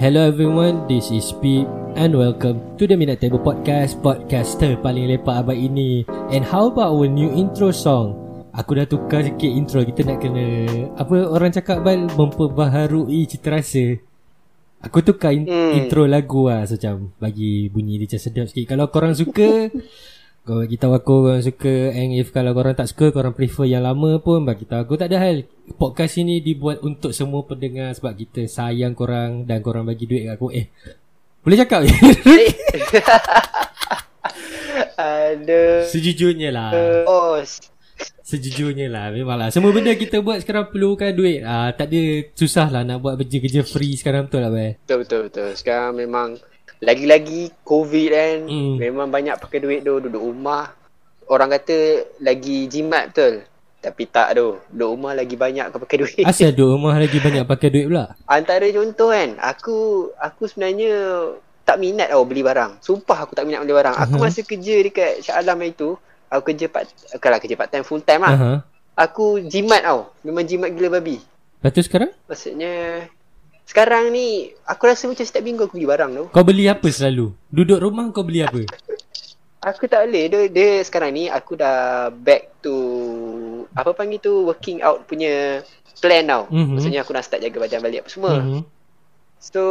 Hello everyone, this is Pete and welcome to the Minute Table Podcast, podcaster paling lepak abad ini. And how about our new intro song? Aku dah tukar sikit intro, kita nak kena, apa orang cakap bal, memperbaharui cita rasa. Aku tukar in- Hmm. intro lagu lah, so macam bagi bunyi dia macam sedap sikit. Kalau korang suka, kau bagi tahu aku korang suka and if kalau korang tak suka korang prefer yang lama pun bagi tahu aku tak ada hal. Podcast ini dibuat untuk semua pendengar sebab kita sayang korang dan korang bagi duit kat aku. Eh boleh cakap? Ada sejujurnya lah. Oh s- sejujurnya lah memanglah. Semua benda kita buat sekarang perlukan duit. Ah tak ada susah lah nak buat kerja-kerja free sekarang betul lah bai Betul betul betul. Sekarang memang Lagi-lagi Covid kan Hmm. Memang banyak pakai duit tu Duduk rumah. Orang kata Lagi jimat betul? Tapi tak tu Duduk rumah lagi banyak kau pakai duit. Asal duduk rumah lagi banyak pakai duit pula? Antara contoh kan Aku Aku sebenarnya Tak minat tau beli barang. Sumpah aku tak minat beli barang. Aku Mhm. masa kerja dekat Shah Alam itu Aku kerja part Kalau kerja part time full time lah. Aha. Aku jimat tau. Memang jimat gila babi. Lepas tu sekarang? Maksudnya Sekarang ni Aku rasa macam setiap minggu aku beli barang tu. Kau beli apa selalu? Duduk rumah kau beli apa? Aku tak boleh. Dia, dia sekarang ni Aku dah back to Apa panggil tu Working out punya Plan tau. Mhm. Maksudnya aku nak start jaga badan balik apa semua. Mhm. So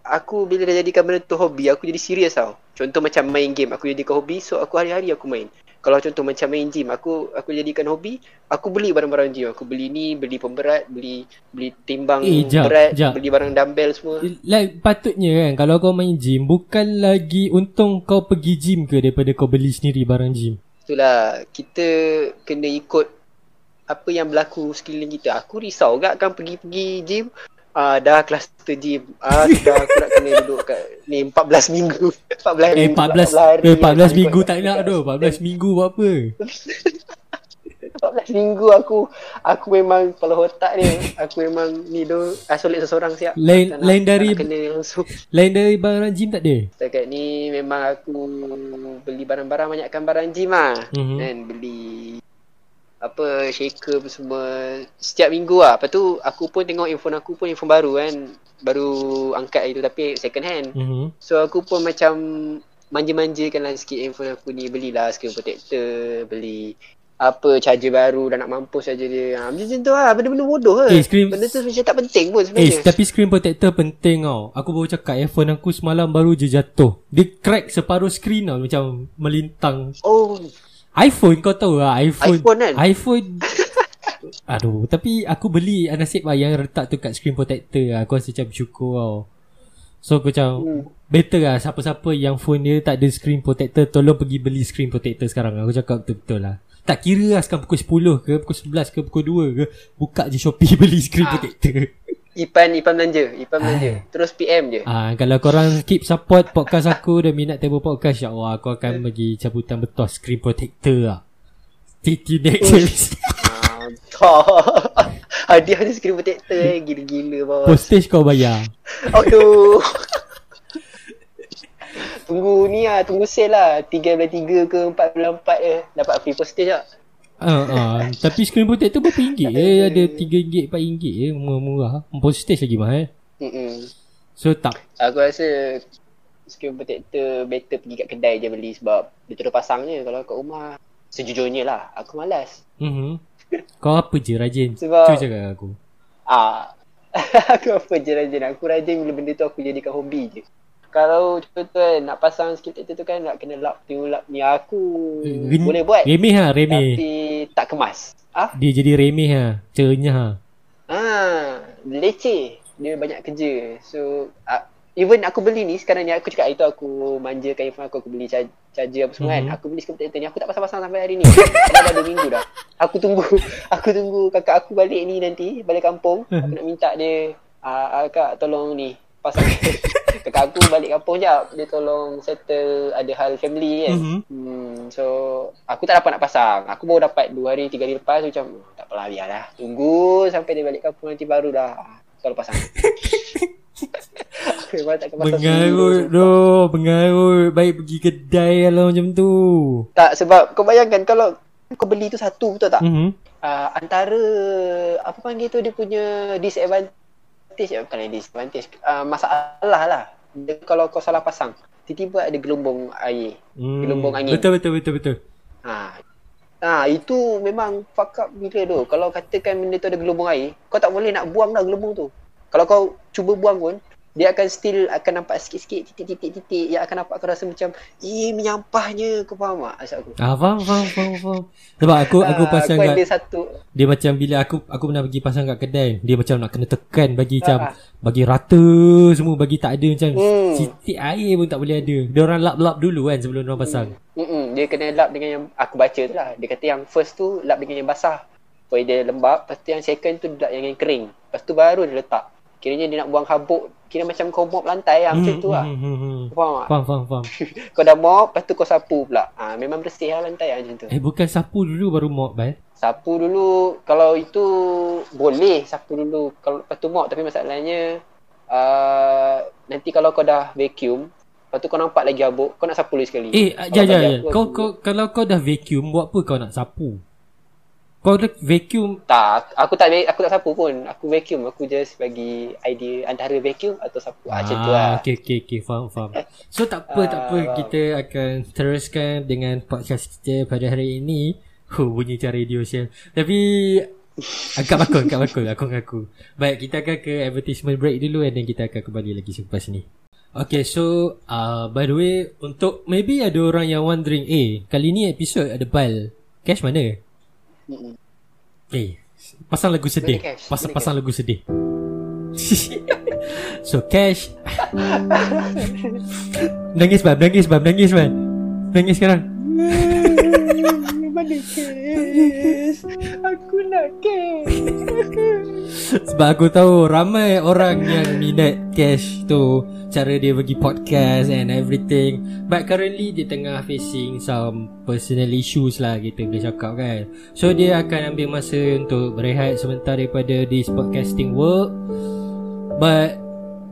Aku bila dah jadikan benda tu hobi Aku jadi serius tau. Contoh macam main game Aku jadikan hobi So aku hari-hari aku main. Kalau contoh macam main gym Aku aku jadikan hobi Aku beli barang-barang gym. Aku beli ni Beli pemberat Beli beli timbang Eh, jap, berat jap. Beli barang dumbbell semua. Like patutnya kan Kalau kau main gym Bukan lagi untung kau pergi gym ke Daripada kau beli sendiri barang gym? Itulah Kita kena ikut Apa yang berlaku sekeliling kita. Aku risau gak kan pergi-pergi gym Ah dah kluster gym. Ah dah aku nak kena duduk kat ni 14 minggu. 14 Eh minggu. 14 hari. eh, 14 minggu tak nak tu 14 minggu buat apa 14 minggu aku aku memang kepala otak ni. Aku memang ni tu isolate seseorang siap. Lain- Tak nak- lain dari- nak kena langsung. Lain dari barang gym tak ada Setakat ni memang aku beli barang-barang banyakkan barang gym lah. Mhm. Dan beli apa shaker apa semua setiap minggu lah. Lepas tu aku pun tengok handphone aku pun handphone baru kan. Baru angkat itu tapi second hand. Mhm. So aku pun macam manja-manjakan lah sikit handphone aku ni. Belilah screen protector, beli apa charger baru dah nak mampus saja dia. Ha, macam tu lah. Benda-benda bodoh ke. Eh, screen- Benda tu macam tak penting pun Eh sebenarnya. tapi screen protector penting tau Aku baru cakap iPhone aku semalam baru je jatuh Dia crack separuh screen tau Macam melintang Oh, iPhone kau tahu lah iPhone iPhone kan? iPhone Aduh Tapi aku beli Nasib lah yang letak tu kat screen protector lah. Aku rasa macam syukur tau So aku macam Hmm. Better lah Siapa-siapa yang phone dia tak ada screen protector Tolong pergi beli screen protector sekarang Aku cakap betul-betul lah Tak kira lah sekarang pukul 10 ke Pukul 11 ke Pukul 2 ke Buka je Shopee beli screen Ah. protector Ipan Ipan belanja, Ipan belanja. Terus PM je. Ah, Kalau korang keep support podcast aku Dan minat table podcast InsyaAllah aku akan bagi cabutan betul screen protector lah tune next Ah, Hadiah ni screen protector eh. Gila-gila bawah. Postage kau bayar Aduh. tunggu ni lah, tunggu sale lah. 13.3 ke 4.4 je. Dapat free postage lah. Ah, ah. Tapi screen protector berapa ringgit eh? Ada 3 ringgit, 4 ringgit eh. Murah-murah. Postage lagi mahal. Mm-mm. So tak. Aku rasa screen protector better pergi kat kedai je beli sebab dia terus pasang je. Kalau kat rumah, sejujurnya lah, aku malas. Mm-hmm. Kau apa je rajin? Sebab- Cuba cakap aku. Ah, aku apa je rajin. Aku rajin bila benda tu aku jadikan hobi je. Kalau contoh kan nak pasang screen protector tu kan nak kena lap tengok lap ni aku Ren- boleh buat Remeh ha, remeh. tapi tak kemas. Ah, Dia jadi remeh ha. Cernya ha. ah, leceh. Dia banyak kerja. So ah, even aku beli ni sekarang ni aku cakap itu aku manjakan handphone aku aku beli char- charger apa semua Mhm. kan. Aku beli protector ni aku tak pasang-pasang sampai hari ni. dah dah 2 minggu dah. Aku tunggu aku tunggu kakak aku balik ni nanti balik kampung. Aku nak minta dia ah, kak tolong ni pasang kakak aku balik kampung jap dia tolong settle ada hal family kan. Mhm. Hmm, so aku tak dapat nak pasang. Aku baru dapat 2 hari 3 hari lepas macam tak apalah biarlah. Tunggu sampai dia balik kampung nanti baru dah kalau pasang. Sendiri. doh. Bengarut. Baik pergi kedai kalau macam tu. Tak sebab kau bayangkan kalau kau beli tu satu betul tak? Mhm. Uh, antara apa panggil tu dia punya disadvantage disadvantage ya, bukan disadvantage. Uh, masalah lah. Dia, kalau kau salah pasang, tiba-tiba ada gelombang air. Hmm. Gelombang angin. Betul betul betul betul. Ha. Ha, itu memang fuck up gila tu. Kalau katakan benda tu ada gelombang air, kau tak boleh nak buang dah gelombang tu. Kalau kau cuba buang pun, dia akan still akan nampak sikit-sikit titik-titik-titik yang akan nampak kau rasa macam eh menyampahnya kau faham tak maksud aku Ah faham faham faham faham. Sebab aku aku Ah, pasang aku ada kat satu dia macam bila aku aku pernah pergi pasang kat kedai, dia macam nak kena tekan bagi macam Ah. bagi rata semua bagi tak ada macam Hmm. titik air pun tak boleh ada. Dia orang lap-lap dulu kan sebelum dia orang pasang. Mm-mm, dia kena lap dengan yang aku baca tu lah dia kata yang first tu lap dengan yang basah supaya dia lembab lepas tu yang second tu lap yang, yang kering lepas tu baru dia letak kiranya dia nak buang habuk kira macam kau mop lantai lah macam tu lah Hmm, hmm, hmm. Faham tak? Faham faham faham. Kau dah mop, lepas tu kau sapu pula. Ha, memang bersih lah lantai lah macam tu. Eh bukan sapu dulu baru mop bal. Sapu dulu, kalau itu boleh sapu dulu. Kalau lepas tu mop, tapi masalahnya uh, nanti kalau kau dah vacuum, lepas tu kau nampak lagi habuk, kau nak sapu lagi sekali. Eh ya. aku, Kau kau kalau kau dah vacuum buat apa kau nak sapu? Kau dah vacuum Tak, aku tak aku tak sapu pun. Aku vacuum, aku just bagi idea antara vacuum atau sapu. Ah, macam tu lah. Okay, okay, okay, faham, faham. So, tak apa, tak apa. Ah. Kita akan teruskan dengan podcast kita pada hari ini. Huh, bunyi macam radio share. Tapi, agak bakul, agak bakul. Aku mengaku. Baik, kita akan ke advertisement break dulu and then kita akan kembali lagi selepas ni. Okay, so, uh, by the way, untuk maybe ada orang yang wondering, eh, kali ni episod ada bal. Cash mana? Mm-mm. Eh, pasang lagu sedih. Cash, Pasang pasang lagu sedih. so cash. nangis bab, nangis bab, nangis bab. Nangis sekarang. Mana kes? Aku nak kes. Sebab aku tahu ramai orang yang minat cash tu cara dia bagi podcast and everything. But currently dia tengah facing some personal issues lah kita boleh cakap kan. So dia akan ambil masa untuk berehat sebentar daripada this podcasting work. But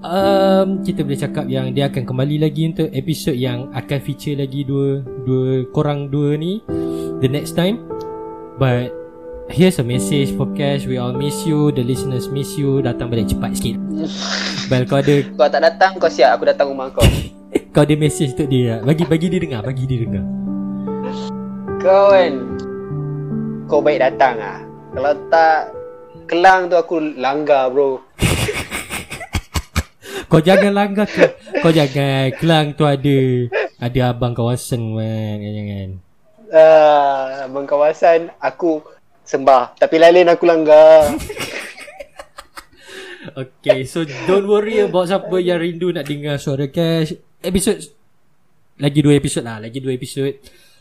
um, kita boleh cakap yang dia akan kembali lagi untuk episod yang akan feature lagi dua dua korang dua ni the next time. But here's a message for Cash. We all miss you. The listeners miss you. Datang balik cepat sikit. Bel kau ada Kau tak datang, kau siap. Aku datang rumah kau. kau ada message untuk dia. Bagi bagi dia dengar, bagi dia dengar. Kau kan Kau baik datang ah. Kalau tak Kelang tu aku langgar bro Kau jangan langgar ke. Kau jangan kelang tu ada ada abang kawasan man. Jangan. uh, Abang kawasan Aku Sembah Tapi lain aku langgar Okay, so don't worry about siapa yang rindu nak dengar suara Cash. Episod lagi dua episod lah, lagi dua episod.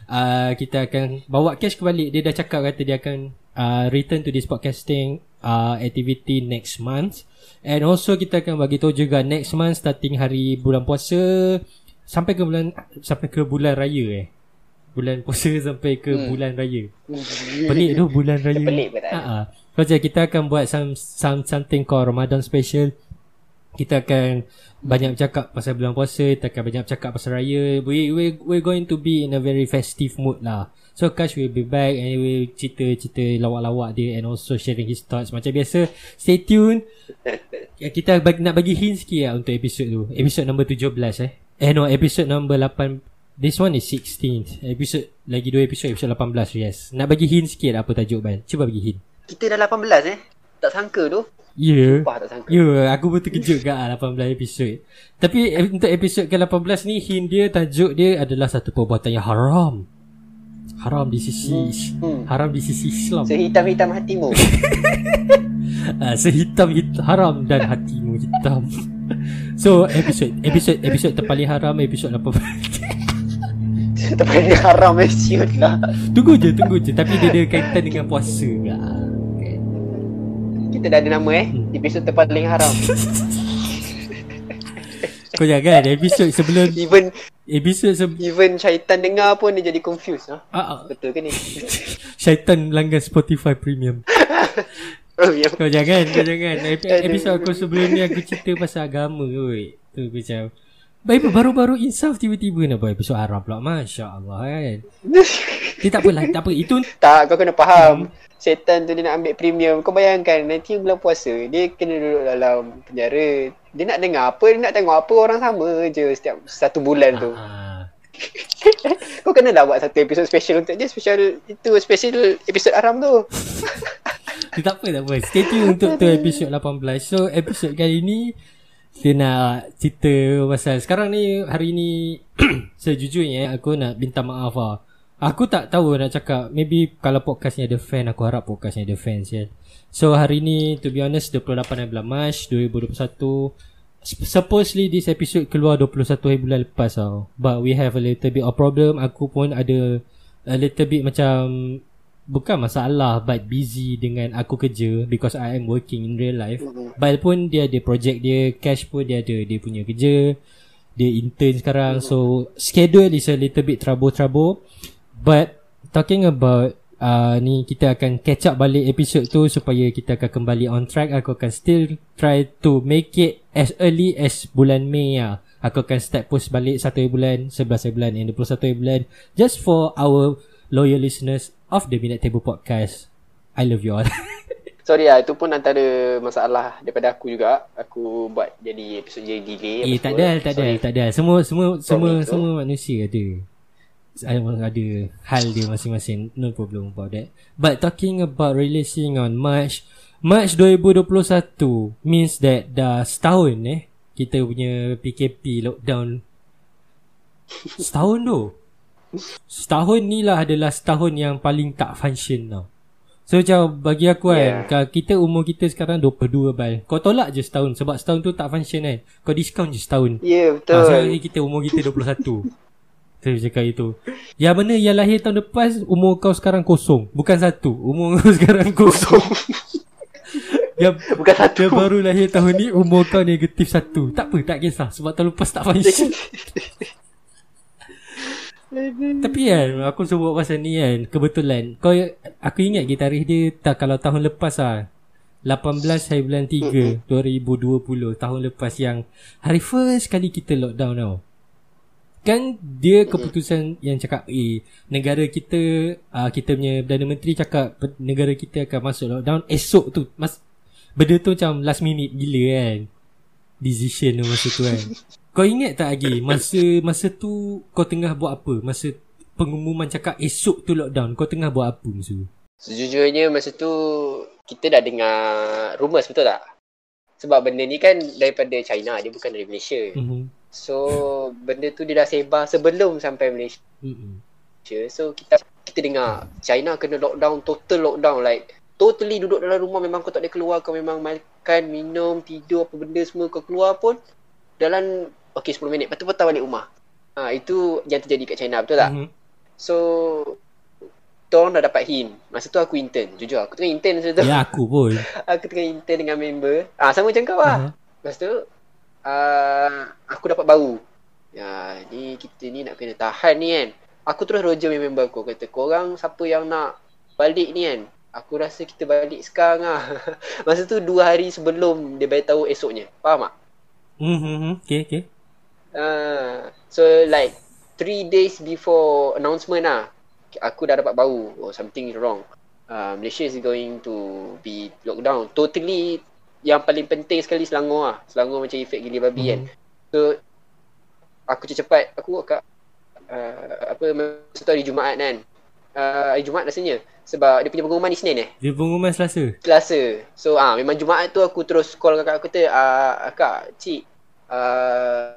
Uh, kita akan bawa Cash kembali. Dia dah cakap kata dia akan uh, return to this podcasting uh, activity next month. And also kita akan bagi tahu juga next month starting hari bulan puasa sampai ke bulan sampai ke bulan raya eh. Bulan puasa sampai ke hmm. bulan raya. Pelik tu bulan raya. pelik ada? Ha. Kau kita akan buat some, some something called Ramadan special. Kita akan banyak bercakap pasal bulan puasa, kita akan banyak bercakap pasal raya. We we we're going to be in a very festive mood lah. So Kash will be back and he will cerita-cerita lawak-lawak dia and also sharing his thoughts. Macam biasa, stay tune. Ya, kita bagi, nak bagi hint sikit lah untuk episod tu. Episod number 17 eh. Eh no, episod number 8. This one is 16. Episod lagi dua episod, episod 18 yes. Nak bagi hint sikit apa tajuk ban. Cuba bagi hint. Kita dah 18 eh Tak sangka tu Ya. Yeah. Ya, yeah, aku pun terkejut kat ah, 18 episod. Tapi eh, untuk episod ke-18 ni hint dia tajuk dia adalah satu perbuatan yang haram. Haram di sisi Hmm. haram di sisi Islam. Sehitam-hitam hatimu uh, sehitam hit, haram dan hatimu hitam. so episod episod episod terpaling haram episod 18. Tapi dia haram eh siut lah tunggu je tunggu je tapi dia ada kaitan dengan puasa ke. Okay. Kita dah ada nama eh Episod terpaling haram Kau jangan episod sebelum Even episod sebelum Even syaitan dengar pun dia jadi confused ha? ah, ah, Betul ke ni? syaitan langgar Spotify premium. Oh, ya. Kau jangan Kau jangan Ep- Episod aku sebelum ni Aku cerita pasal agama kot Tu macam Baik baru-baru insaf tiba-tiba nak buat episod haram pula Masya Allah kan Dia tak apalah, tak apa. Itu Tak, kau kena faham. Setan tu dia nak ambil premium. Kau bayangkan nanti bulan puasa, dia kena duduk dalam penjara. Dia nak dengar apa, dia nak tengok apa orang sama je setiap satu bulan tu. ah, Kau kena lah buat satu episod special untuk dia. Special, itu special episod Aram tu. tak apa, tak apa. Stay tune untuk tu episod 18. So, episod kali ni kita nak cerita pasal sekarang ni hari ni sejujurnya aku nak minta maaf lah. Aku tak tahu nak cakap Maybe kalau podcast ni ada fan Aku harap podcast ni ada fans ya. So hari ni To be honest 28 bulan Mac 2021 Sp- Supposedly this episode keluar 21 hari bulan lepas tau But we have a little bit of problem Aku pun ada A little bit macam Bukan masalah But busy dengan aku kerja Because I am working in real life. Bal pun dia ada project dia Cash pun dia ada Dia punya kerja Dia intern sekarang. So schedule is a little bit trouble-trouble. But talking about uh, ni kita akan catch up balik episod tu supaya kita akan kembali on track. Aku akan still try to make it as early as bulan Mei lah. Aku akan start post balik 1 hari bulan, 11 hari bulan and 21 hari bulan just for our loyal listeners of the Minute Table Podcast. I love you all. Sorry lah, itu pun antara masalah daripada aku juga. Aku buat jadi episod jadi delay. eh tak ada, tak ada, tak ada. Semua semua semua Sorry, semua manusia ada. Ada ada hal dia masing-masing. No problem about that. But talking about releasing on March March 2021 means that dah setahun eh kita punya PKP lockdown setahun tu. Setahun ni lah adalah setahun yang paling tak function tau. So macam bagi aku kan Yeah. Kita umur kita sekarang 22 bal. Kau tolak je setahun Sebab setahun tu tak function kan. Kau discount je setahun. Ya, yeah, Ah, betul. so ni kita umur kita 21 Saya cakap itu. Yang mana yang lahir tahun lepas Umur kau sekarang kosong. Bukan satu. Umur kau sekarang kosong. Yang, Bukan satu. yang baru lahir tahun ni Umur kau negatif satu. Tak apa tak kisah. Sebab tahun lepas tak function Tapi kan Aku sebut pasal ni kan Kebetulan. Kau Aku ingat ke tarikh dia tak, Kalau tahun lepas lah 18 hari bulan 3 2020 Tahun lepas yang Hari first kali kita lockdown tau. Kan dia keputusan yang cakap Eh negara kita uh, Kita punya Perdana Menteri cakap Negara kita akan masuk lockdown Esok tu. Mas, Benda tu macam last minute gila kan. Decision tu masa tu kan Kau ingat tak lagi Masa masa tu Kau tengah buat apa Masa pengumuman cakap Esok tu lockdown Kau tengah buat apa masa tu Sejujurnya masa tu kita dah dengar rumours betul tak? Sebab benda ni kan daripada China, dia bukan dari Malaysia. mm-hmm. So benda tu dia dah sebar sebelum sampai Malaysia. Mm-mm. So kita kita dengar China kena lockdown, total lockdown like totally duduk dalam rumah memang kau tak boleh keluar, kau memang makan, minum, tidur apa benda semua kau keluar pun dalam okey 10 minit. Lepas tu patah balik rumah. Ha, itu yang terjadi kat China betul tak? Mhm. So Torang dah dapat hint. Masa tu aku intern Jujur. Aku tengah intern masa tu. Ya aku pun. Aku tengah intern dengan member. Ah Sama macam kau lah. Uh-huh. Lepas tu uh, Aku dapat bau Ya ni kita ni nak kena tahan ni kan? Aku terus dengan member aku. Kata korang siapa yang nak balik ni kan? Aku rasa kita balik sekarang lah. Masa tu dua hari sebelum dia beritahu esoknya. Faham tak? mm-hmm. Okay okay Uh, so like three days before announcement lah, aku dah dapat bau. Oh something is wrong. Uh, Malaysia is going to be lockdown. Totally yang paling penting sekali Selangor lah. Selangor macam efek gili babi Mhm. kan. So aku cepat-cepat aku kat uh, apa masa tu hari Jumaat kan. Uh, hari Jumaat rasanya sebab dia punya pengumuman ni Senin eh. Dia pengumuman selasa Selasa. So ah memang Jumaat tu aku terus call kakak aku kata ah akak cik ah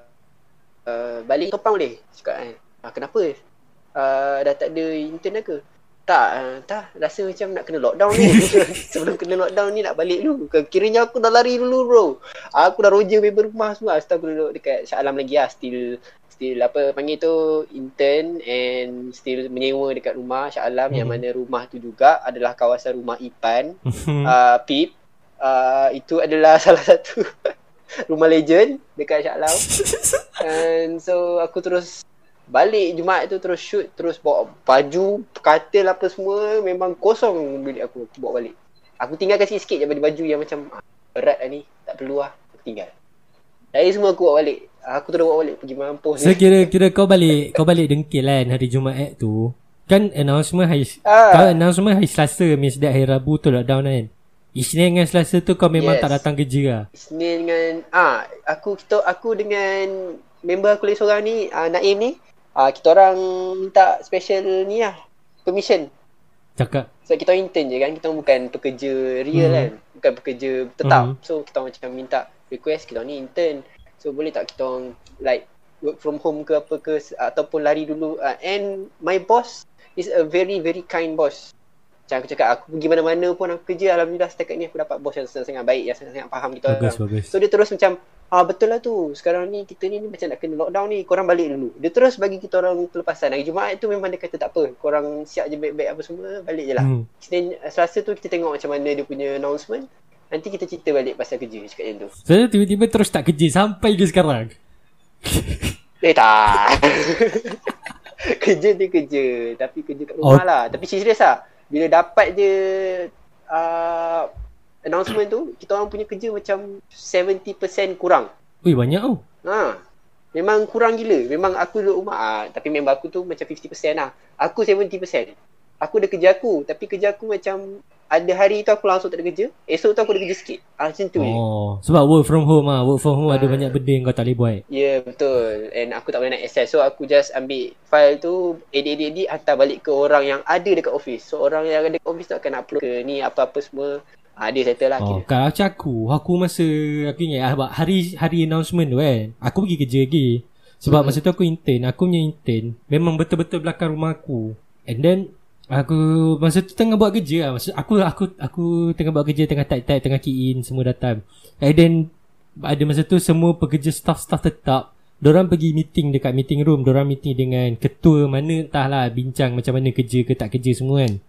uh, balik Topang boleh? Cakap kan. Ah kenapa? Uh, dah tak ada intern dah ke? Tak, uh, tak. Rasa macam nak kena lockdown ni. Sebelum kena lockdown ni nak balik dulu. Kiranya aku dah lari dulu bro. Aku dah roger member rumah semua. Setelah aku duduk dekat Shah Alam lagi lah. Still still apa panggil tu intern and still menyewa dekat rumah Shah Alam yang Mhm. mana rumah tu juga adalah kawasan rumah Ipan uh, Pip uh, itu adalah salah satu rumah legend dekat Shah Alam and so aku terus balik Jumaat tu terus shoot terus bawa baju katil apa semua memang kosong bilik aku aku bawa balik. Aku tinggalkan sikit-sikit je baju-baju yang macam ah, berat lah ni tak perlu lah. Aku tinggal. Dari semua aku bawa balik. Aku terus bawa balik pergi mampus So kira kira kau balik Kau balik dengkil kan Hari Jumaat tu? Kan announcement hari Ah. Kalau announcement hari Selasa Means that hari Rabu tu lockdown kan Isnin dengan Selasa tu Kau memang Yes. tak datang kerja lah Isnin dengan ah aku kita aku dengan member aku lagi seorang ni ah, Naim ni ah, kita orang minta special ni lah permission Cakap sebab kita intern je kan kita bukan pekerja real Hmm. kan bukan pekerja tetap Hmm. so kita macam minta request kita ni intern so boleh tak kita orang like work from home ke apa ke ataupun lari dulu ah, and my boss is a very very kind boss macam aku cakap aku pergi mana-mana pun aku kerja alhamdulillah setakat ni aku dapat bos yang sangat-sangat baik yang sangat-sangat faham kita Bagus orang bagus. So dia terus macam Ah betul lah tu. Sekarang ni kita ni, ni macam nak kena lockdown ni. Korang balik dulu. Dia terus bagi kita orang pelepasan. Hari Jumaat tu memang dia kata tak apa. Korang siap je baik-baik apa semua Balik je lah. Hmm. hmm. Senin, Selasa tu kita tengok macam mana dia punya announcement. Nanti kita cerita balik pasal kerja Cakap macam tu. So tiba-tiba terus tak kerja Sampai ke sekarang. Eh tak. Kerja dia kerja Tapi kerja kat rumah Oh. lah. Tapi serius lah Bila dapat je uh, Announcement tu Kita orang punya kerja macam 70% kurang Ui banyak tau Ha. Memang kurang gila. Memang aku duduk rumah. Ah, tapi member aku tu macam 50% lah. Aku 70%. Aku ada kerja aku. Tapi kerja aku macam ada hari tu aku langsung tak ada kerja. Esok tu aku ada kerja sikit. Ah, macam tu je. Oh Sebab work from home lah Work from home ada Ah. banyak benda Yang kau tak boleh buat Ya yeah, betul. And aku tak boleh nak access. So aku just ambil file tu, edit-edit hantar balik ke orang yang ada dekat office. So orang yang ada dekat office tu akan upload ke ni apa-apa semua. Ah, dia settle lah Oh, kalau macam aku, aku masa aku ingat ah, hari hari announcement tu kan, aku pergi kerja lagi. Sebab masa tu aku intern, aku punya intern memang betul-betul belakang rumah aku. And then aku masa tu tengah buat kerja lah. Masa aku aku aku tengah buat kerja tengah type-type tengah key in semua datang. And then ada masa tu semua pekerja staff-staff tetap. Diorang pergi meeting dekat meeting room. Diorang meeting dengan ketua mana entahlah Bincang macam mana kerja ke tak kerja semua kan.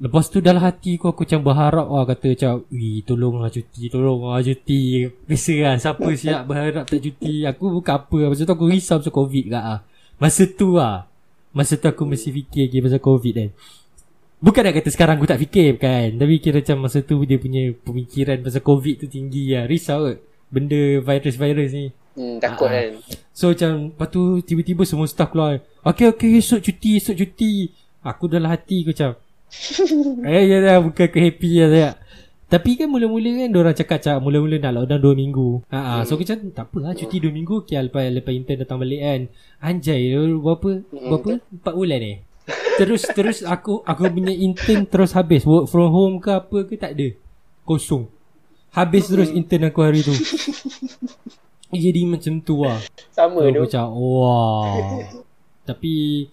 Lepas tu dalam hati aku aku macam berharap lah kata macam Wih tolonglah cuti tolonglah cuti. Biasa kan siapa siap berharap tak cuti? Aku bukan apa. Masa tu aku risau pasal covid kat lah. Masa tu lah Masa tu aku mesti fikir lagi pasal covid kan. Bukan nak kata sekarang aku tak fikir kan Tapi kira macam masa tu dia punya pemikiran pasal covid tu tinggi lah Risau kot. Benda virus-virus ni. Hmm, takut Ah, ah. kan. So macam Lepas tu tiba-tiba semua staff keluar Okay okay esok cuti esok cuti. Aku dalam hati aku macam Eh ya dah bukan aku happy lah tak Tapi kan mula-mula kan Diorang cakap cak Mula-mula nak lockdown 2 minggu. Ha, So aku macam Tak apa lah cuti 2 minggu Okay lepas, lepas intern datang balik kan. Anjay Berapa Berapa? 4 bulan ni Terus terus aku Aku punya intern terus habis. Work from home ke apa ke tak ada. Kosong. Habis terus intern aku hari tu. Jadi macam tu lah. Sama tu. macam Wow. Tapi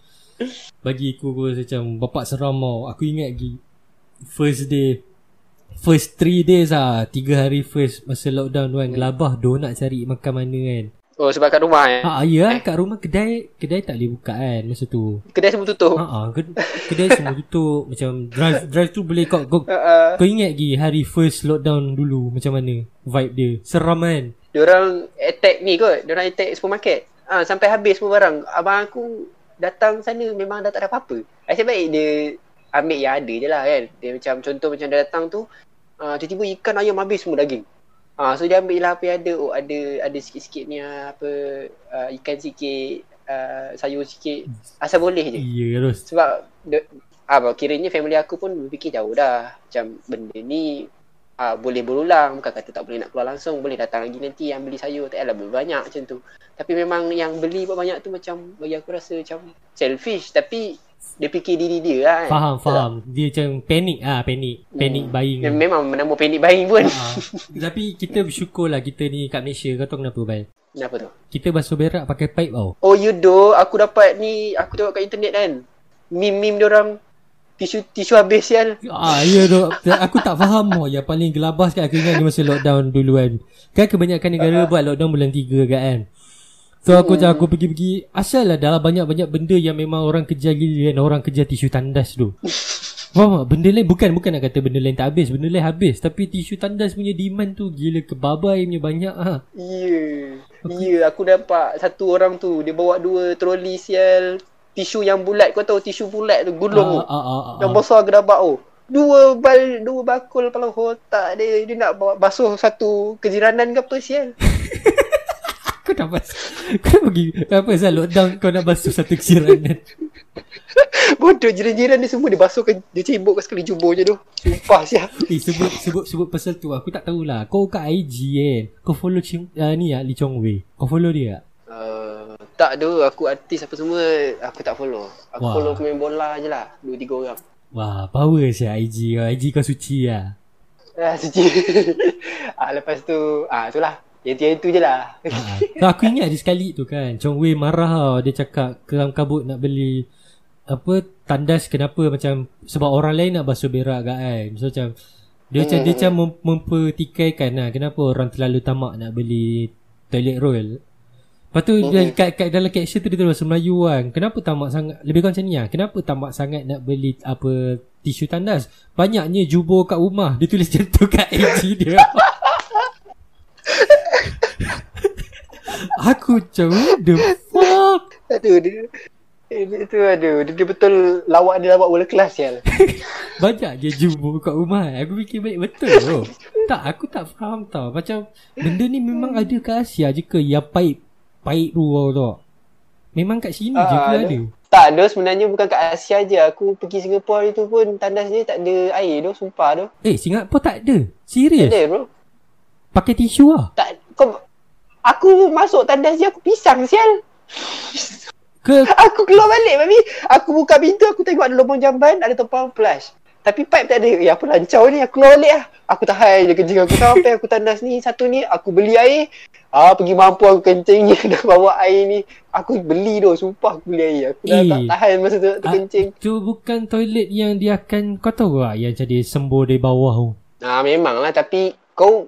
Bagi aku Aku rasa macam Bapak seram tau Aku ingat lagi First day First 3 days lah 3 hari first Masa lockdown tu kan Gelabah doh nak cari makan mana kan Oh sebab kat rumah eh. Ha ya eh? kat rumah kedai Kedai tak boleh buka kan Masa tu Kedai semua tutup. Ha ah, ked- kedai semua tutup Macam drive drive tu boleh kau kau, Uh, kau ingat lagi hari first lockdown dulu Macam mana vibe dia Seram kan Diorang attack ni kot. Diorang attack supermarket. Ah sampai habis semua barang. Abang aku datang sana memang dah tak ada apa-apa. Nasib baik dia ambil yang ada je lah kan. Dia macam contoh macam dia datang tu ah tiba-tiba ikan ayam habis semua daging. Ah so dia ambil lah apa yang ada. Oh ada ada sikit-sikit ni ah, apa ah, ikan sikit, ah, sayur sikit. Asal boleh je. Iya terus Sebab de, ah, kiranya family aku pun berfikir jauh dah. Macam benda ni ah, boleh berulang. Bukan kata tak boleh nak keluar langsung. Boleh datang lagi nanti yang beli sayur. Tak payahlah beli banyak macam tu. Tapi memang yang beli banyak tu macam bagi aku rasa macam selfish. Tapi dia fikir diri dia lah kan. Faham faham Dia macam panik ah Panik Panik Hmm. buying Yang memang menambah panic buying pun. Ah, tapi kita bersyukur lah kita ni kat Malaysia kau tahu kenapa Bai? Kenapa tu? Kita basuh berak pakai pipe tau. Oh you do. Aku dapat ni. Aku tengok kat internet kan. Meme-meme diorang. Tisu tisu habis sial. Ah ya tu aku tak faham oh. Yang paling gelabah sekali aku ingat masa lockdown dulu kan. Kan kebanyakan negara buat lockdown bulan 3 kan. So aku macam aku pergi-pergi Asal lah dalam banyak-banyak benda yang memang orang kejar gila kan Orang kejar tisu tandas tu Faham tak? Benda lain bukan Bukan nak kata benda lain tak habis Benda lain habis Tapi tisu tandas punya demand tu Gila kebabai punya banyak ha. Ya. Ya, aku nampak satu orang tu dia bawa dua troli sial tisu yang bulat kau tahu tisu bulat tu gulung tu. ah, ah, ah, Yang ah. besar gerabak tu. Dua bal dua bakul kepala otak dia dia nak bawa basuh satu kejiranan ke apa sial. Dah basuh Kau pergi Apa pasal lockdown Kau nak basuh satu kesiranan Bodoh jiran-jiran dia semua dia basuhkan dia cebok kat sekali jubur je tu. Sumpah sia. Eh sebut sebut sebut pasal tu Aku tak tahulah Kau kat IG kan Kau follow Ching, uh, ni lah Lee Chong Wei Kau follow dia tak? Uh, tak tu aku artis apa semua aku tak follow. Aku Wah. follow pemain bola je lah. Dua tiga orang. Wah power siya IG kau IG kau suci lah Ah, suci. ah, lepas tu, ah, itulah. Yang yang itu je lah. Ah, ah. Aku ingat ada sekali tu kan. Chong Wei marah tau. Dia cakap Keram kabut nak beli Apa Tandas kenapa macam Sebab orang lain nak basuh berak kat kan. So macam Dia macam Dia macam mem- mempertikaikan lah Kenapa orang terlalu tamak nak beli Toilet roll. Lepas tu dia, kat, kat, dalam caption tu dia tulis Melayu kan. Kenapa tamak sangat Lebih kurang macam ni lah. Kenapa tamak sangat nak beli Apa Tisu tandas? Banyaknya jubur kat rumah. Dia tulis macam tu kat IG dia Aku macam the fuck Aduh, dia. Eh, dia tu aduh, dia, dia betul lawak dia lawak world class ya. Banyak je jumbo kat rumah Aku fikir baik betul tu Tak aku tak faham tau Macam Benda ni memang ada kat Asia je ke Yang paip Paip tu tau tak Memang kat sini je ke Ah, ada Tak, dia sebenarnya bukan kat Asia je. Aku pergi Singapura itu pun tandas dia tak ada air tu, sumpah tu. Eh Singapura tak ada Tak Serius ada bro. Pakai tisu lah Tak, kau, aku masuk tandas dia, aku pisang sial. Ke Aku keluar balik mami. Aku buka pintu aku tengok ada lubang jamban, ada tumpang flush. Tapi pipe tak ada. Ya apa lancau ni? Aku keluar balik lah. Aku tahan je kencing aku sampai aku tandas ni. Satu ni aku beli air. Ah pergi mampu aku kencing je dah bawa air ni. Aku beli tu. Sumpah aku beli air. Aku dah Eh. tak tahan masa tu nak ah, terkencing. Tu bukan toilet yang dia akan Kau tahu tak Yang jadi sembur dari bawah tu Ah memang lah tapi kau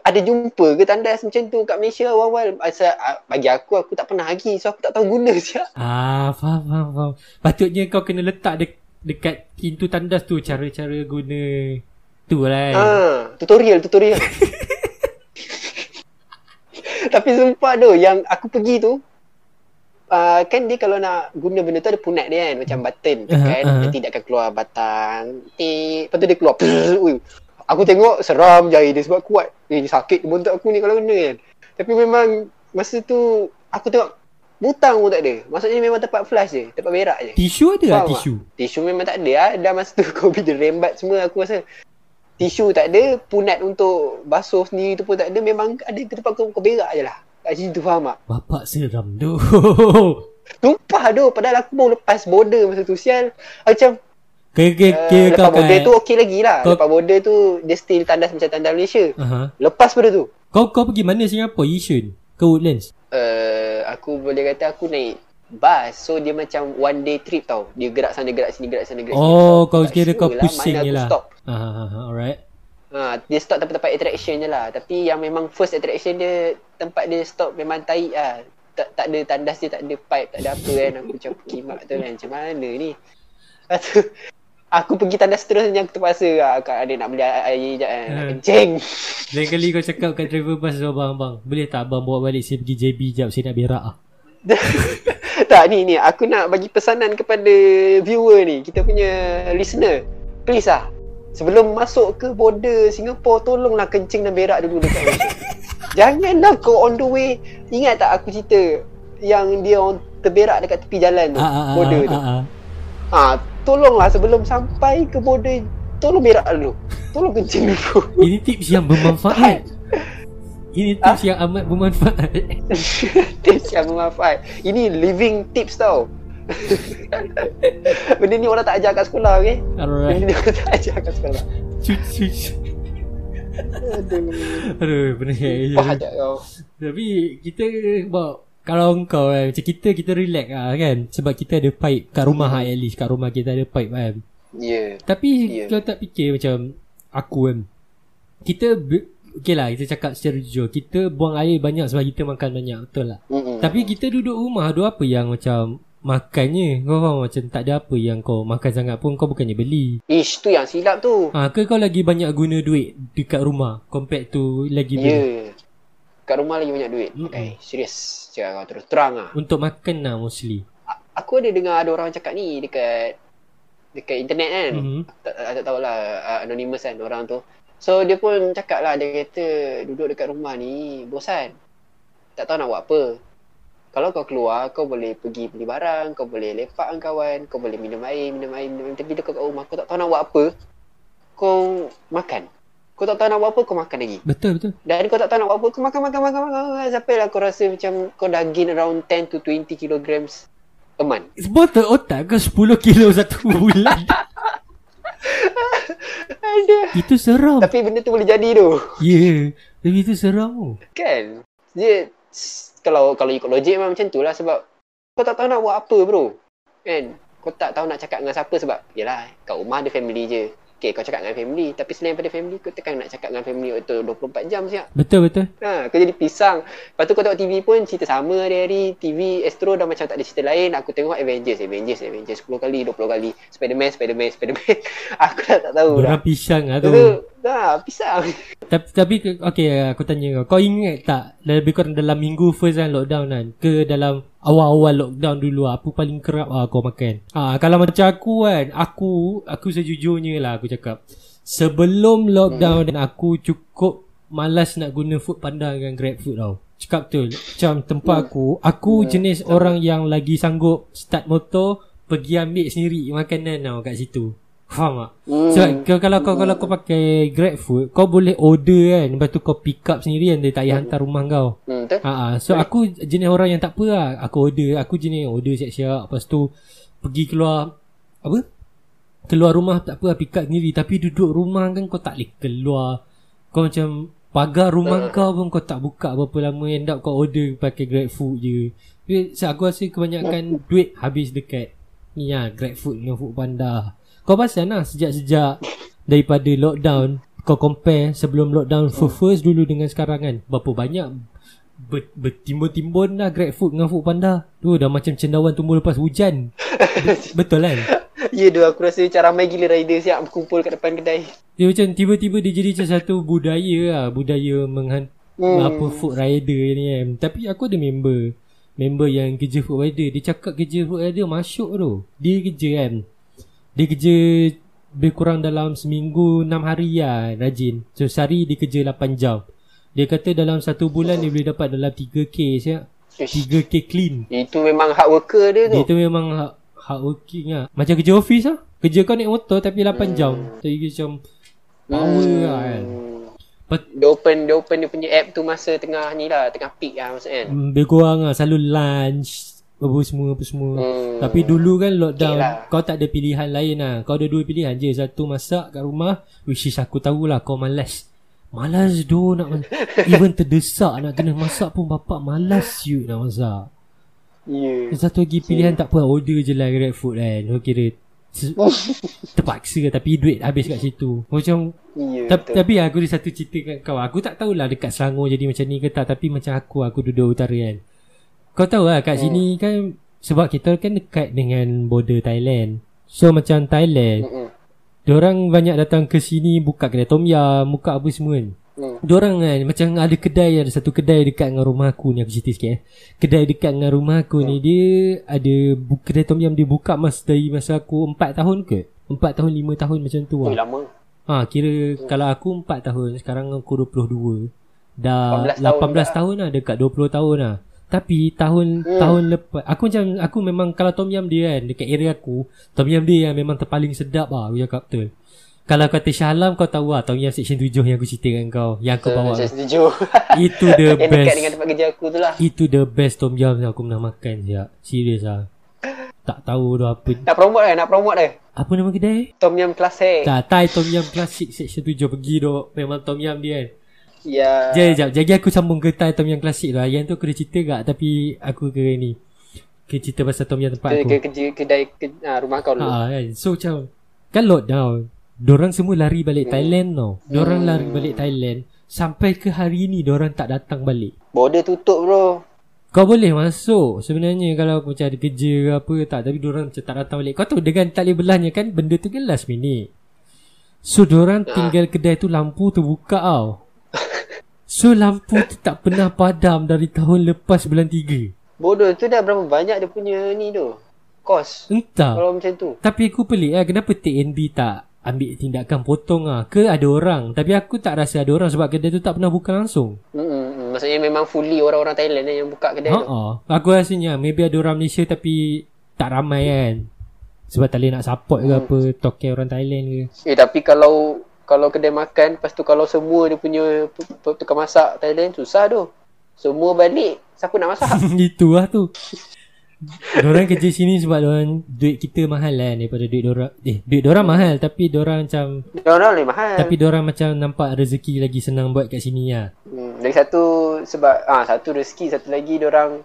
ada jumpa ke tandas macam tu kat Malaysia awal-awal Asal, ah, bagi aku aku tak pernah lagi so aku tak tahu guna siap. Ah faham faham faham Patutnya kau kena letak dek, Dekat pintu tandas tu Cara-cara guna Tu lah kan Ah, tutorial tutorial. Tapi sumpah tu yang aku pergi tu uh, kan dia kalau nak guna benda tu ada punat dia kan macam button Aha, kan aha. nanti dia akan keluar batang tik lepas tu dia keluar Ui, aku tengok seram jari dia sebab kuat eh sakit bontot aku ni kalau kena kan tapi memang masa tu aku tengok butang pun tak ada maksudnya memang tempat flash je tempat berak je Tisu ada Faham tak? tisu Tisu memang tak ada lah. Dah masa tu COVID dia rembat semua aku rasa. Tisu tak ada. Punat untuk basuh sendiri tu pun tak ada. Memang ada ke tempat kau, kau berak je lah. Kat situ faham tak? Bapak seram tu Tumpah tu. Padahal aku baru lepas border masa tu. Sial. Macam Kira, kira, uh, kira lepas kau border kan tu okey lagi lah. Kau- Lepas border tu dia still tandas macam tandas Malaysia. Aha. Lepas pada tu. Kau kau pergi mana Singapura Yishun Ke Woodlands Uh, aku boleh kata aku naik bus. So dia macam one day trip tau. Dia gerak sana gerak sini gerak sana gerak sini. Oh kau tak kira sure kau lah pusing je lah stop. Aha, alright Ha, dia stop tempat-tempat attraction je lah. Tapi yang memang first attraction dia, tempat dia stop memang taik lah. Tak, tak ada tandas dia, tak ada pipe, tak ada apa kan. Aku macam kimak tu kan. Macam mana ni? Lepas tu, aku pergi tandas terusnya aku terpaksa lah. Kak adik nak beli air, je kan. Nak kencing. Lain kali kau cakap kat driver bus tu abang abang Boleh tak abang bawa balik saya pergi JB jap saya nak berak ah. tak ni ni aku nak bagi pesanan kepada viewer ni kita punya listener please lah sebelum masuk ke border Singapore tolonglah kencing dan berak dulu dekat Malaysia janganlah kau on the way ingat tak aku cerita yang dia orang terberak dekat tepi jalan tu Ah, ah, ah, border tu ah, ah. ha tolonglah sebelum sampai ke border tolong berak dulu. Tolong kencing dulu. Ini tips yang bermanfaat. Ini tips yang amat bermanfaat. Tips yang bermanfaat. Ini living tips tau. Benda ni orang tak ajar kat sekolah okay Alright. Benda ni orang tak ajar kat sekolah. Cuci Aduh. Aduh benar. Kau. Tapi kita bawa kalau kau kan Macam kita Kita relax lah kan Sebab kita ada pipe Kat rumah hmm. at least Kat rumah kita ada pipe kan. Yeah. Tapi Ya. kau tak fikir macam Aku kan Kita Okay lah kita cakap secara jujur Kita buang air banyak Sebab kita makan banyak Betul lah Mm-mm. Tapi kita duduk rumah Ada apa yang macam Makannya Kau faham macam Tak ada apa yang kau Makan sangat pun Kau bukannya beli Ish tu yang silap tu. Ha, ke kau lagi banyak guna duit Dekat rumah Compared to Lagi Ya. beli Yeah. Kat rumah lagi banyak duit. Mm-mm. Eh, serius. Cakap kau terus terang ah. Untuk makan lah mostly A- Aku ada dengar ada orang cakap ni dekat dekat internet kan. Mhm. Tak, tak, tak tahulah uh, anonymous kan orang tu. So dia pun cakap lah dia kata duduk dekat rumah ni bosan. tak tahu nak buat apa. Kalau kau keluar, kau boleh pergi beli barang, kau boleh lepak dengan kawan, kau boleh minum air, minum air, minum air. Tapi dekat kat rumah, kau tak tahu nak buat apa, kau makan. Kau tak tahu nak buat apa, kau makan lagi. Betul betul. Dan kau tak tahu nak buat apa, kau makan, makan, makan, makan. makan. Sampai lah kau rasa macam kau dah gain around 10 to 20 kilograms a month. Betul otak ke 10 kilo satu bulan. Aduh. Itu seram. Tapi benda tu boleh jadi tu. Ya. Yeah. Tapi itu seram. Kan? Dia kalau kalau ikut logik memang macam tu lah sebab kau tak tahu nak buat apa bro. Kan? Kau tak tahu nak cakap dengan siapa sebab yalah kat rumah ada family je. Okay, kau cakap dengan family. Tapi selain daripada family, kau takkan nak cakap dengan family waktu 24 jam siap. Betul betul. Ha, kau jadi pisang. Lepas tu kau tengok TV pun cerita sama hari-hari. TV Astro dah macam tak ada cerita lain. Aku tengok Avengers, Avengers, Avengers 10 kali, 20 kali. Spider-Man, Spider-Man, Spider-Man. aku dah tak tahu dah. Orang pisang lah tu. Tu, dah, pisang. Tapi, tapi okay, aku tanya kau. Kau ingat tak lebih kurang dalam minggu first kan lockdown kan? Ke dalam awal-awal lockdown dulu apa paling kerap lah kau makan? Ah Kalau macam aku kan, aku aku sejujurnya lah aku cakap. Sebelum lockdown dan aku cukup malas nak guna food panda dengan grab food tau. Cakap betul. Macam tempat aku, aku jenis orang yang lagi sanggup start motor pergi ambil sendiri makanan tau kat situ. Faham tak? Hmm. So kau, kalau kau kalau kau pakai Grab food, kau boleh order kan, lepas tu kau pick up sendiri kan dia tak payah hantar rumah kau. Hmm? Ha ah. So aku jenis orang yang tak apa lah. Aku order, aku jenis order siap-siap lepas tu pergi keluar apa? Keluar rumah tak apa lah, pick up sendiri tapi duduk rumah kan kau tak boleh keluar. Kau macam pagar rumah kau pun kau tak buka berapa lama end up kau order pakai Grab food je. Tapi so, aku rasa kebanyakan duit habis dekat ni lah Grab food dengan food panda. Kau pasal lah sejak-sejak daripada lockdown kau compare sebelum lockdown for first dulu dengan sekarang kan? Berapa banyak ber, bertimbun-timbun dah grab food dengan food panda. Tu dah macam cendawan tumbuh lepas hujan. Be- betul kan? Ya tu aku rasa macam ramai gila rider siap berkumpul kat depan kedai. dia macam tiba-tiba dia jadi macam satu budaya lah budaya menghan Hmm. apa food rider ni kan. Tapi aku ada member member yang kerja food rider. Dia cakap kerja food rider masuk tu. Dia kerja kan dia kerja lebih kurang dalam seminggu 6 hari lah rajin so sehari dia kerja 8 jam. Dia kata dalam satu bulan dia boleh dapat dalam 3k siap Ish, 3k clean. Itu memang hard worker dia tu. dia tu memang hard, hard working lah macam kerja office lah kerja kau naik motor tapi 8 jam. So dia macam power lah kan. But, Dia open dia open dia punya app tu masa tengah ni lah, tengah peak lah maksudnya. Kan. lebih kurang lah selalu lunch apa semua apa semua Hmm. Tapi dulu kan lockdown Okay lah. Kau tak ada pilihan lain lah Kau ada dua pilihan je Satu masak kat rumah Which is aku tahulah Kau malas Malas doh nak Even terdesak nak kena masak pun Bapak malas you nak masak Ya. Satu lagi pilihan tak apa Order je lah grab food kan Kau kira Terpaksa Tapi duit habis kat situ Macam Ya. Ta- betul. tapi aku ada satu cerita kat kau. Aku tak tahulah dekat Selangor jadi macam ni ke tak. Tapi macam aku, aku duduk utara kan. Kau tahu lah kat sini kan. Sebab kita kan dekat dengan border Thailand. So macam Thailand. Mm-mm. Diorang banyak datang ke sini buka kedai tom yum. Buka apa semua kan. Hmm. Diorang kan macam ada kedai. Ada satu kedai dekat dengan rumah aku ni. Aku cerita sikit eh. Kedai dekat dengan rumah aku ni. Dia ada bu- kedai tom yum dia buka mas dari masa aku 4 tahun ke? 4 tahun 5 tahun macam tu lah. lama. Ha kira kalau aku 4 tahun Sekarang aku 22 Dah 18 tahun 18 dah. tahun lah Dekat 20 tahun lah Tapi tahun Hmm. tahun lepas Aku macam Aku memang Kalau tom yum dia kan Dekat area aku Tom yum dia yang memang terpaling sedap lah Aku cakap betul Kalau kata Shah Alam Kau tahu lah Tom yum section 7 Yang aku cerita dengan kau Yang aku bawa Saya setuju. Itu the Yang dekat best dengan tempat kerja aku tu lah. Itu the best tom yum Yang aku pernah makan siap Serius lah Tak tahu dah apa Nak promote dah, nak promote dah. Apa nama kedai Tom Yum Classic. Tak Thai tom yum klasik Section 7 Pergi dok Memang tom yum dia kan Ya. Jap, jap. Jadi aku sambung ke Tom yang klasik tu. Yang tu aku dah cerita gak tapi aku ke ni. Ke cerita pasal Tom yang tempat Ke, aku. ke, kerja kedai ke, ah, rumah kau dulu. Ha kan. So macam kan lockdown. Dorang semua lari balik Thailand tau. Dorang lari balik Thailand. Sampai ke hari ni dorang tak datang balik. Border tutup bro. Kau boleh masuk sebenarnya kalau aku macam ada kerja ke apa ke tak. Tapi dorang macam tak datang balik. Kau tahu dengan tak boleh belahnya kan benda tu kan last minute. So dorang tinggal kedai tu lampu terbuka tau. So lampu tu tak pernah padam dari tahun lepas bulan 3. Bodoh tu dah berapa banyak dia punya ni tu. Kos. Entah. Kalau macam tu. Tapi aku pelik lah kenapa TNB tak ambil tindakan potong ah. Ke ada orang. Tapi aku tak rasa ada orang sebab kedai tu tak pernah buka langsung. Hmm, maksudnya memang fully orang-orang Thailand eh, yang buka kedai tu. Ha Aku rasanya maybe ada orang Malaysia tapi tak ramai kan. Sebab tak boleh nak support ke apa token orang Thailand ke. Eh tapi kalau kalau kedai makan lepas tu kalau semua dia punya tukang masak Thailand susah tu. Semua balik siapa nak masak? Itu lah tu. Diorang kerja sini sebab diorang duit kita mahal kan daripada duit diorang. Eh, duit diorang mahal tapi diorang macam Dia orang lebih mahal. tapi diorang macam nampak rezeki lagi senang buat kat sini lah. Hmm, lagi satu sebab ah satu rezeki satu lagi orang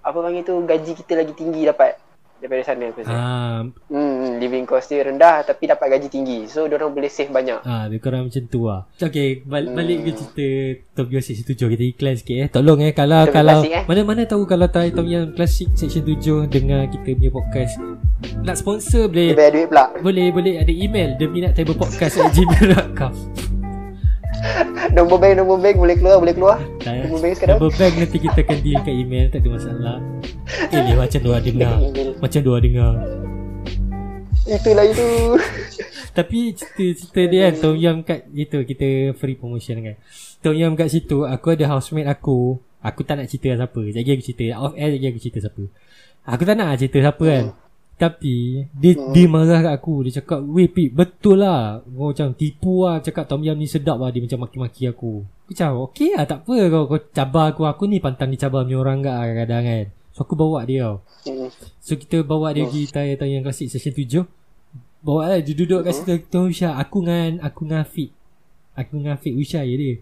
apa panggil tu gaji kita lagi tinggi dapat daripada sana aku rasa. Ah, Hmm, living cost dia rendah tapi dapat gaji tinggi. So dia orang boleh save banyak. ah lebih kurang macam tu lah. Okay, bal- balik ke cerita Tom Yum Section 7 kita iklan sikit eh. Tolong eh kalau Tom kalau Classic, eh. mana-mana tahu kalau tahu Tom Yum Classic Section 7 dengar kita punya podcast. Nak sponsor boleh Dia bayar duit pula. boleh boleh ada email theminattablepodcast@gmail.com. Nombor bank, nombor bank boleh keluar, boleh keluar. Nombor bank sekarang. Double bank nanti kita akan deal kat email Tak ada masalah. Eh dia macam dua dengar. Macam dua dengar. Itulah itu. Tapi cerita-cerita dia kan Tom Yum kat Itu kita free promotion kan. Tom Yum kat situ Aku ada housemate aku. Aku tak nak cerita siapa. Sekejap lagi aku cerita. Off air lagi aku cerita siapa. Aku tak nak cerita siapa kan Tapi Dia dia marah kat aku. Dia cakap Weh Pip betul lah. Kau macam tipu lah. Cakap Tom Yum ni sedap lah. Dia macam maki-maki aku. Aku macam okay lah tak apa. Kau, kau cabar aku. Aku ni pantang dicabar punya orang kat kadang-kadang kan. So aku bawa dia tau. Hmm. So kita bawa dia pergi tayar yang klasik session 7 Bawa lah. Dia duduk kat situ. Kita Usha Aku dengan Aku dengan Afiq Aku dengan Afiq Usha je dia.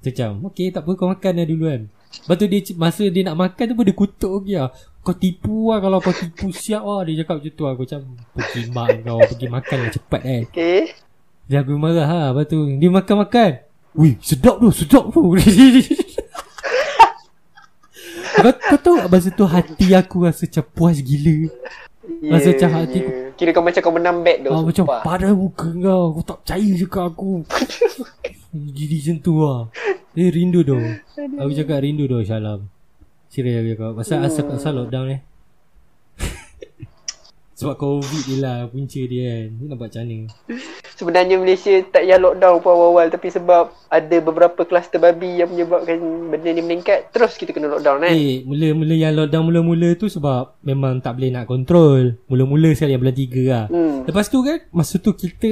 Macam Okay tak apa. Kau makan lah dulu kan Lepas tu dia Masa dia nak makan tu pun dia kutuk lagi lah. Kau tipu lah Kalau kau tipu siap lah. Dia cakap macam tu lah. Aku macam Pergi mak kau Pergi makan lah cepat kan Okay. Dia aku marah lah. Lepas tu Dia makan-makan? Wih sedap tu Sedap tu. Kau, kau tahu tak Masa tu hati aku rasa macam puas gila? Rasa macam hati aku Ya, Kira kau macam kau menang bet tu. Ah, macam padan muka kau. Kau tak percaya kat aku Jadi macam tu lah. Dia rindu tu. Aku cakap rindu tu Syalam. Serius aku cakap. Pasal asal, asal lockdown eh. Sebab covid je lah Punca dia kan. Dia nak buat macam mana? Sebenarnya Malaysia tak payah lockdown pun awal-awal. Tapi sebab ada beberapa kluster babi yang menyebabkan benda ni meningkat, terus kita kena lockdown eh. Eh mula-mula yang lockdown mula-mula tu Sebab memang tak boleh nak kontrol Mula-mula sekali yang bulan 3 lah. Hmm. Lepas tu kan Masa tu kita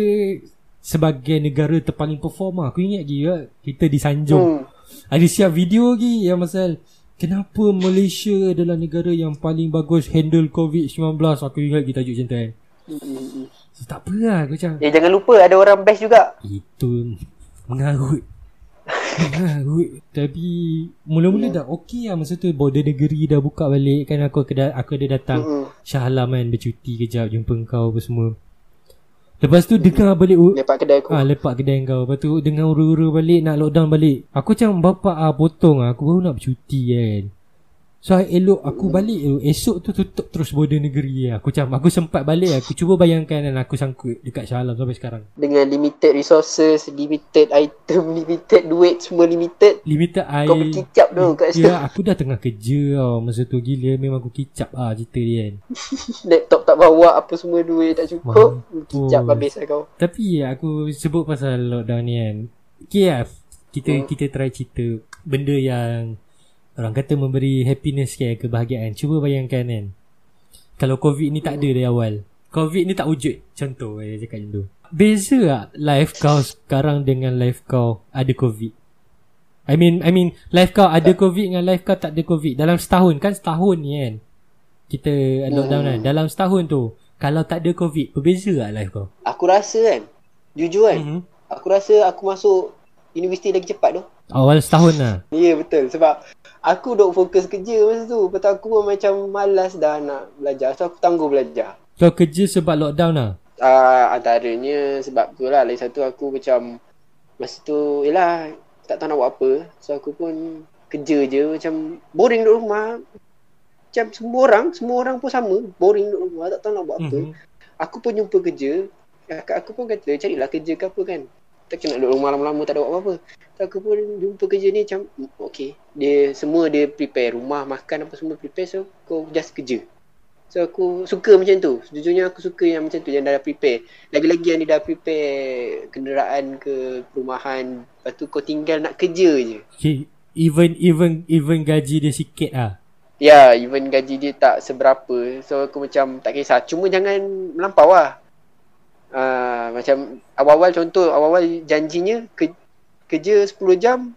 Sebagai negara terpaling perform lah. Aku ingat lagi kan Kita disanjung Hmm. Ada siap video lagi yang pasal Kenapa Malaysia adalah negara yang paling bagus handle COVID-19 Aku ingat kita tajuk macam tu kan. Hmm. so, Tak apa lah aku macam Eh jangan lupa ada orang best juga. Itu mengarut. Mengarut. Tapi Mula-mula dah okey lah Masa tu. Border negeri dah buka balik Kan. Aku aku ada datang. Hmm. Shah Alam kan bercuti kejap Jumpa kau apa semua Lepas tu dengar balik u- Lepak kedai aku. Ah lepak kedai kau. Lepas tu dengar ura-ura balik Nak lockdown balik. Aku macam bapak ah potong ah. Aku baru nak bercuti kan So elok aku balik tu Esok tu tutup terus border negeri lah. Aku macam Aku sempat balik Aku cuba bayangkan Dan aku sangkut Dekat Shah Alam sampai sekarang Dengan limited resources, limited item, limited duit, semua limited. Limited air Kau berkicap tu kat situ. Ya aku dah tengah kerja tau Masa tu gila Memang aku kicap ah cerita dia kan Laptop tak bawa, apa semua duit tak cukup. Kicap Mampus. habis lah kau. Tapi aku sebut pasal lockdown ni kan lah Kita Hmm. kita try cerita Benda yang Orang kata memberi happiness ke Kebahagiaan. Cuba bayangkan kan? Kalau covid ni tak ada dari awal. Covid ni tak wujud. Contoh saya cakap macam tu. Beza tak life kau sekarang dengan life kau ada covid? I mean I mean life kau ada covid dengan life kau tak ada covid. Dalam setahun kan setahun ni kan? Kita lockdown kan? Dalam setahun tu Kalau tak ada covid Berbeza tak life kau? Aku rasa kan, jujur kan, Mhm. aku rasa aku masuk universiti lagi cepat tu. Awal setahun lah. Ya yeah, betul. Sebab aku duk fokus kerja masa tu. Lepas tu aku pun macam malas dah nak belajar. So aku tangguh belajar. Kau kerja sebab lockdown lah Uh, antaranya sebab tu lah. Lagi satu aku macam masa tu yelah tak tahu nak buat apa. So aku pun kerja je macam boring duduk rumah. Macam semua orang, semua orang pun sama. Boring duduk rumah tak tahu nak buat apa. Mhm. Aku pun jumpa kerja. Kakak aku pun kata carilah kerja ke apa kan. Tak kena duduk rumah lama-lama tak ada buat apa-apa. So, aku pun jumpa kerja ni macam okay. Dia semua dia prepare rumah, makan apa semua prepare so kau just kerja. So aku suka macam tu. Sejujurnya aku suka yang macam tu yang dah, prepare. Lagi-lagi yang dia dah prepare kenderaan ke perumahan. Lepas tu kau tinggal nak kerja je. okay. even even even gaji dia sikit ah. Ya, even gaji dia tak seberapa. So aku macam tak kisah. Cuma jangan melampau lah. Uh, macam awal-awal contoh, awal-awal janjinya ke, kerja 10 jam,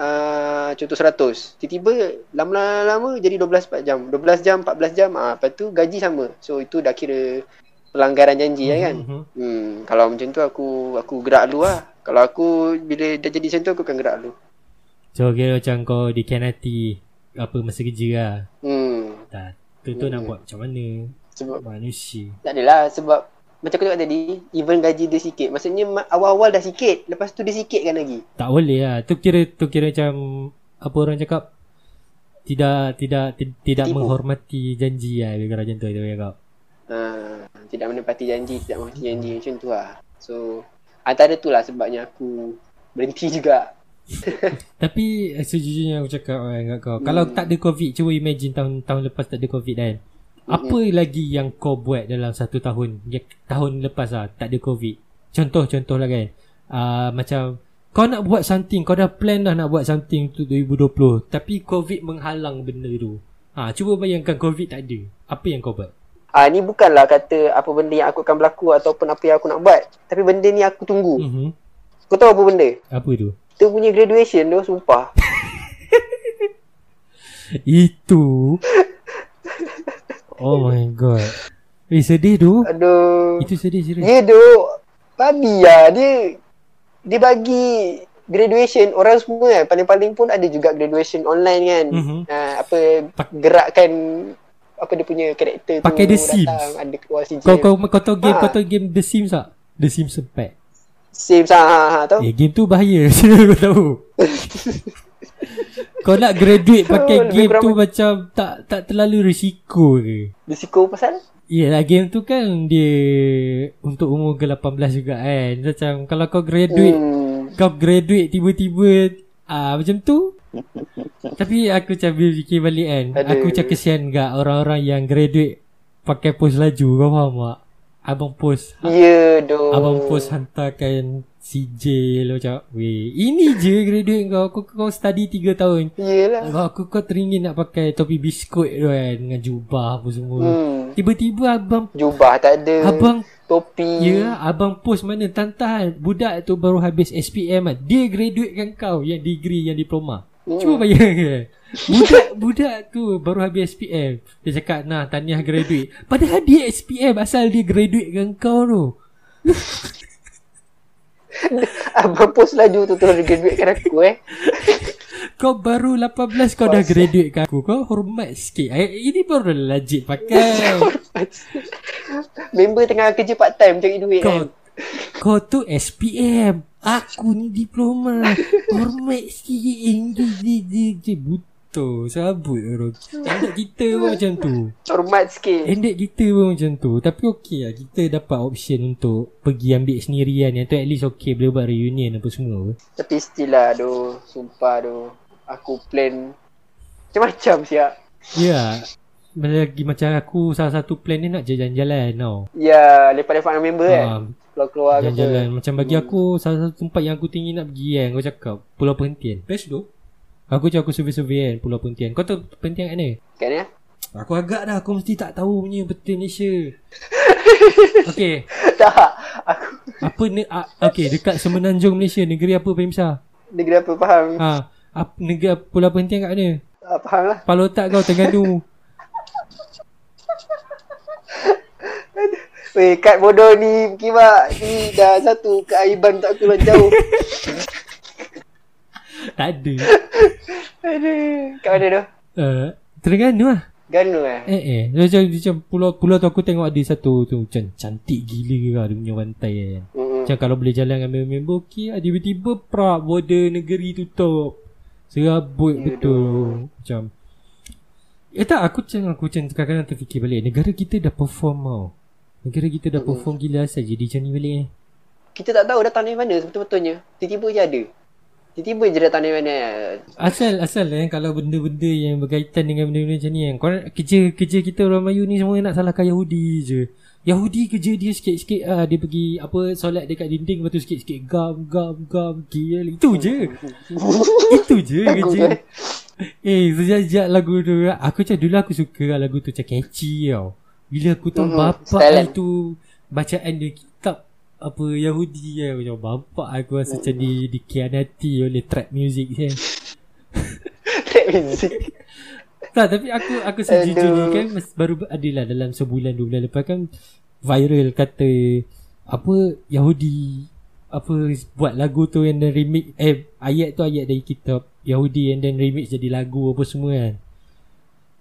uh, contoh 100. Tiba-tiba lama-lama jadi 12 jam. 12 jam, 14 jam, uh, lepas tu gaji sama. So itu dah kira pelanggaran janji lah kan. Mhm. Hmm, kalau macam tu aku aku gerak dulu lah. Kalau aku bila dah jadi macam tu aku akan gerak dulu. So kira macam kau dikianati apa masa kerja lah. Hmm. Tak. Tu tu nak Hmm. buat macam mana? Sebab Manusia. Tak adalah sebab macam aku cakap tadi, even gaji dia sikit. Maksudnya ma- awal-awal dah sikit, lepas tu dia sikitkan lagi. Tak boleh lah. Tu kira tu kira macam apa orang cakap tidak tidak ti- tidak Tipu. menghormati janji lah dia kata macam tu tu cakap. Ha, tidak menepati janji, tidak menepati janji macam tu lah. So, antara tu lah sebabnya aku berhenti juga. Tapi eh, sejujurnya aku cakap kat kau. Kalau tak ada covid, cuba imagine tahun tahun lepas tak ada covid kan. Apa lagi yang kau buat dalam satu tahun? Ya, tahun lepas lah tak ada covid. Contoh-contoh lah kan. Uh, macam kau nak buat something, kau dah plan dah nak buat something untuk 2020. Tapi covid menghalang benda tu. Ha, cuba bayangkan covid tak ada. Apa yang kau buat? Ah ni bukanlah kata apa benda yang aku akan berlaku ataupun apa yang aku nak buat. Tapi benda ni aku tunggu. Mm-hmm. Kau tahu apa benda? Apa tu? Kita punya graduation tu sumpah. Itu Oh my god Eh sedih tu Aduh. Itu sedih serius Dia duk babi lah. Dia dia bagi graduation orang semua kan. Paling-paling pun ada juga graduation online kan. Mhm. Uh, apa Pak- gerakkan apa dia punya karakter tu Pakai The Sims. datang ada keluar CJ. Kau kau kau tahu game Ah. kau tahu game The Sims tak? The Sims Impact. Sims ha, ha, ha tahu. Eh game tu bahaya Kau tahu. kau nak graduate pakai Lebih game tu macam- tak tak terlalu risiko ke? Risiko pasal Yelah game tu kan dia untuk umur ke 18 juga kan. Macam kalau kau graduate hmm. kau graduate tiba-tiba ah macam tu tapi aku macam bila fikir balik kan Ada. aku macam kesian gak orang-orang yang graduate pakai post laju kau faham tak abang post Ya doh. abang post hantarkan CJ lo macam weh ini je graduate kau aku kau study 3 tahun Yelah. Kau aku kau teringin nak pakai topi biskut tu kan dengan jubah apa semua Hmm. tiba-tiba abang Jubah tak ada. abang topi. Ya, abang post mana tantahan budak tu baru habis SPM kan. Dia graduatekan kau yang degree yang diploma. Hmm. Cuba bayangkan. Budak budak tu baru habis SPM. Dia cakap, "Nah, tahniah graduate." Padahal dia SPM asal dia graduatekan kau tu. Abang post laju tu terus graduatekan aku eh. Kau baru 18 kau dah graduate kat aku. Kau hormat sikit. Eh, Ini baru legit pakai. Member tengah kerja part time cari duit Kau kan. kau tu SPM. Aku ni diploma. Hormat sikit English buto. Sabut orang. Endek kita pun macam tu. Hormat sikit. Endek kita pun macam tu. Tapi okey lah. Kita dapat option untuk pergi ambil sendirian. Yang tu at least okey. Boleh buat reunion apa semua. Tapi still lah doh. Sumpah doh. Aku plan macam-macam siap. Ya. Lagi macam aku salah satu plan ni nak jalan-jalan tau. Ya, lepak-lepak dengan member kan. Ha, Keluar-keluar ke apa. jalan-jalan. Macam bagi aku salah satu tempat yang aku tinggi nak pergi kan. Kau cakap Pulau Perhentian. Best tu. Aku cakap aku survey-survey kan Pulau Perhentian. Kau tahu Perhentian kat mana? Kat ni ah. Aku agak dah Aku mesti tak tahu punya betul Malaysia Okay Tak. Aku Apa ni uh, Okay dekat Semenanjung Malaysia Negeri apa paling besar negeri apa faham. ha, apa, Negeri Pulau Perhentian kat mana Ah, faham lah. Kepala otak kau Terengganu Weh, kad bodoh ni kimak ni dah satu keaiban tak aku lah jauh. Tak ada Aduh. Kat mana tu? uh, Terengganu lah Ganu eh. Eh eh Macam, macam pulau, pulau tu aku tengok ada satu tu Macam cantik gila lah Dia punya pantai kan Hmm. Macam kalau boleh jalan dengan member-member Okey lah Tiba-tiba prak Border negeri tutup Serabut Ya, betul Macam Eh tak aku macam Aku macam kadang-kadang terfikir balik Negara kita dah perform tau Negara kita dah perform gila asal Jadi macam ni balik eh Kita tak tahu datang dari mana betul-betulnya. Tiba-tiba je ada. Tiba-tiba je datang dari mana. Asal asal eh Kalau benda-benda yang berkaitan dengan benda-benda macam ni kan Korang kerja, kerja kita orang Melayu ni Semua nak salahkan Yahudi je Yahudi kerja dia sikit-sikit ah dia pergi apa solat dekat dinding lepas tu sikit-sikit gam gam gam gil itu je. itu je kerja. Eh sejak lagu tu aku macam dulu aku suka lagu tu macam catchy tau. Bila aku tahu Mhm, bapak style itu bacaan dia kitab apa Yahudi ya macam bapak aku rasa macam di dikhianati oleh trap music kan. Trap music. Tak tapi aku aku sejujurnya kan baru adalah dalam sebulan dua bulan lepas kan viral kata apa Yahudi apa buat lagu tu yang then remix eh ayat tu ayat dari kitab Yahudi and then remix jadi lagu apa semua kan.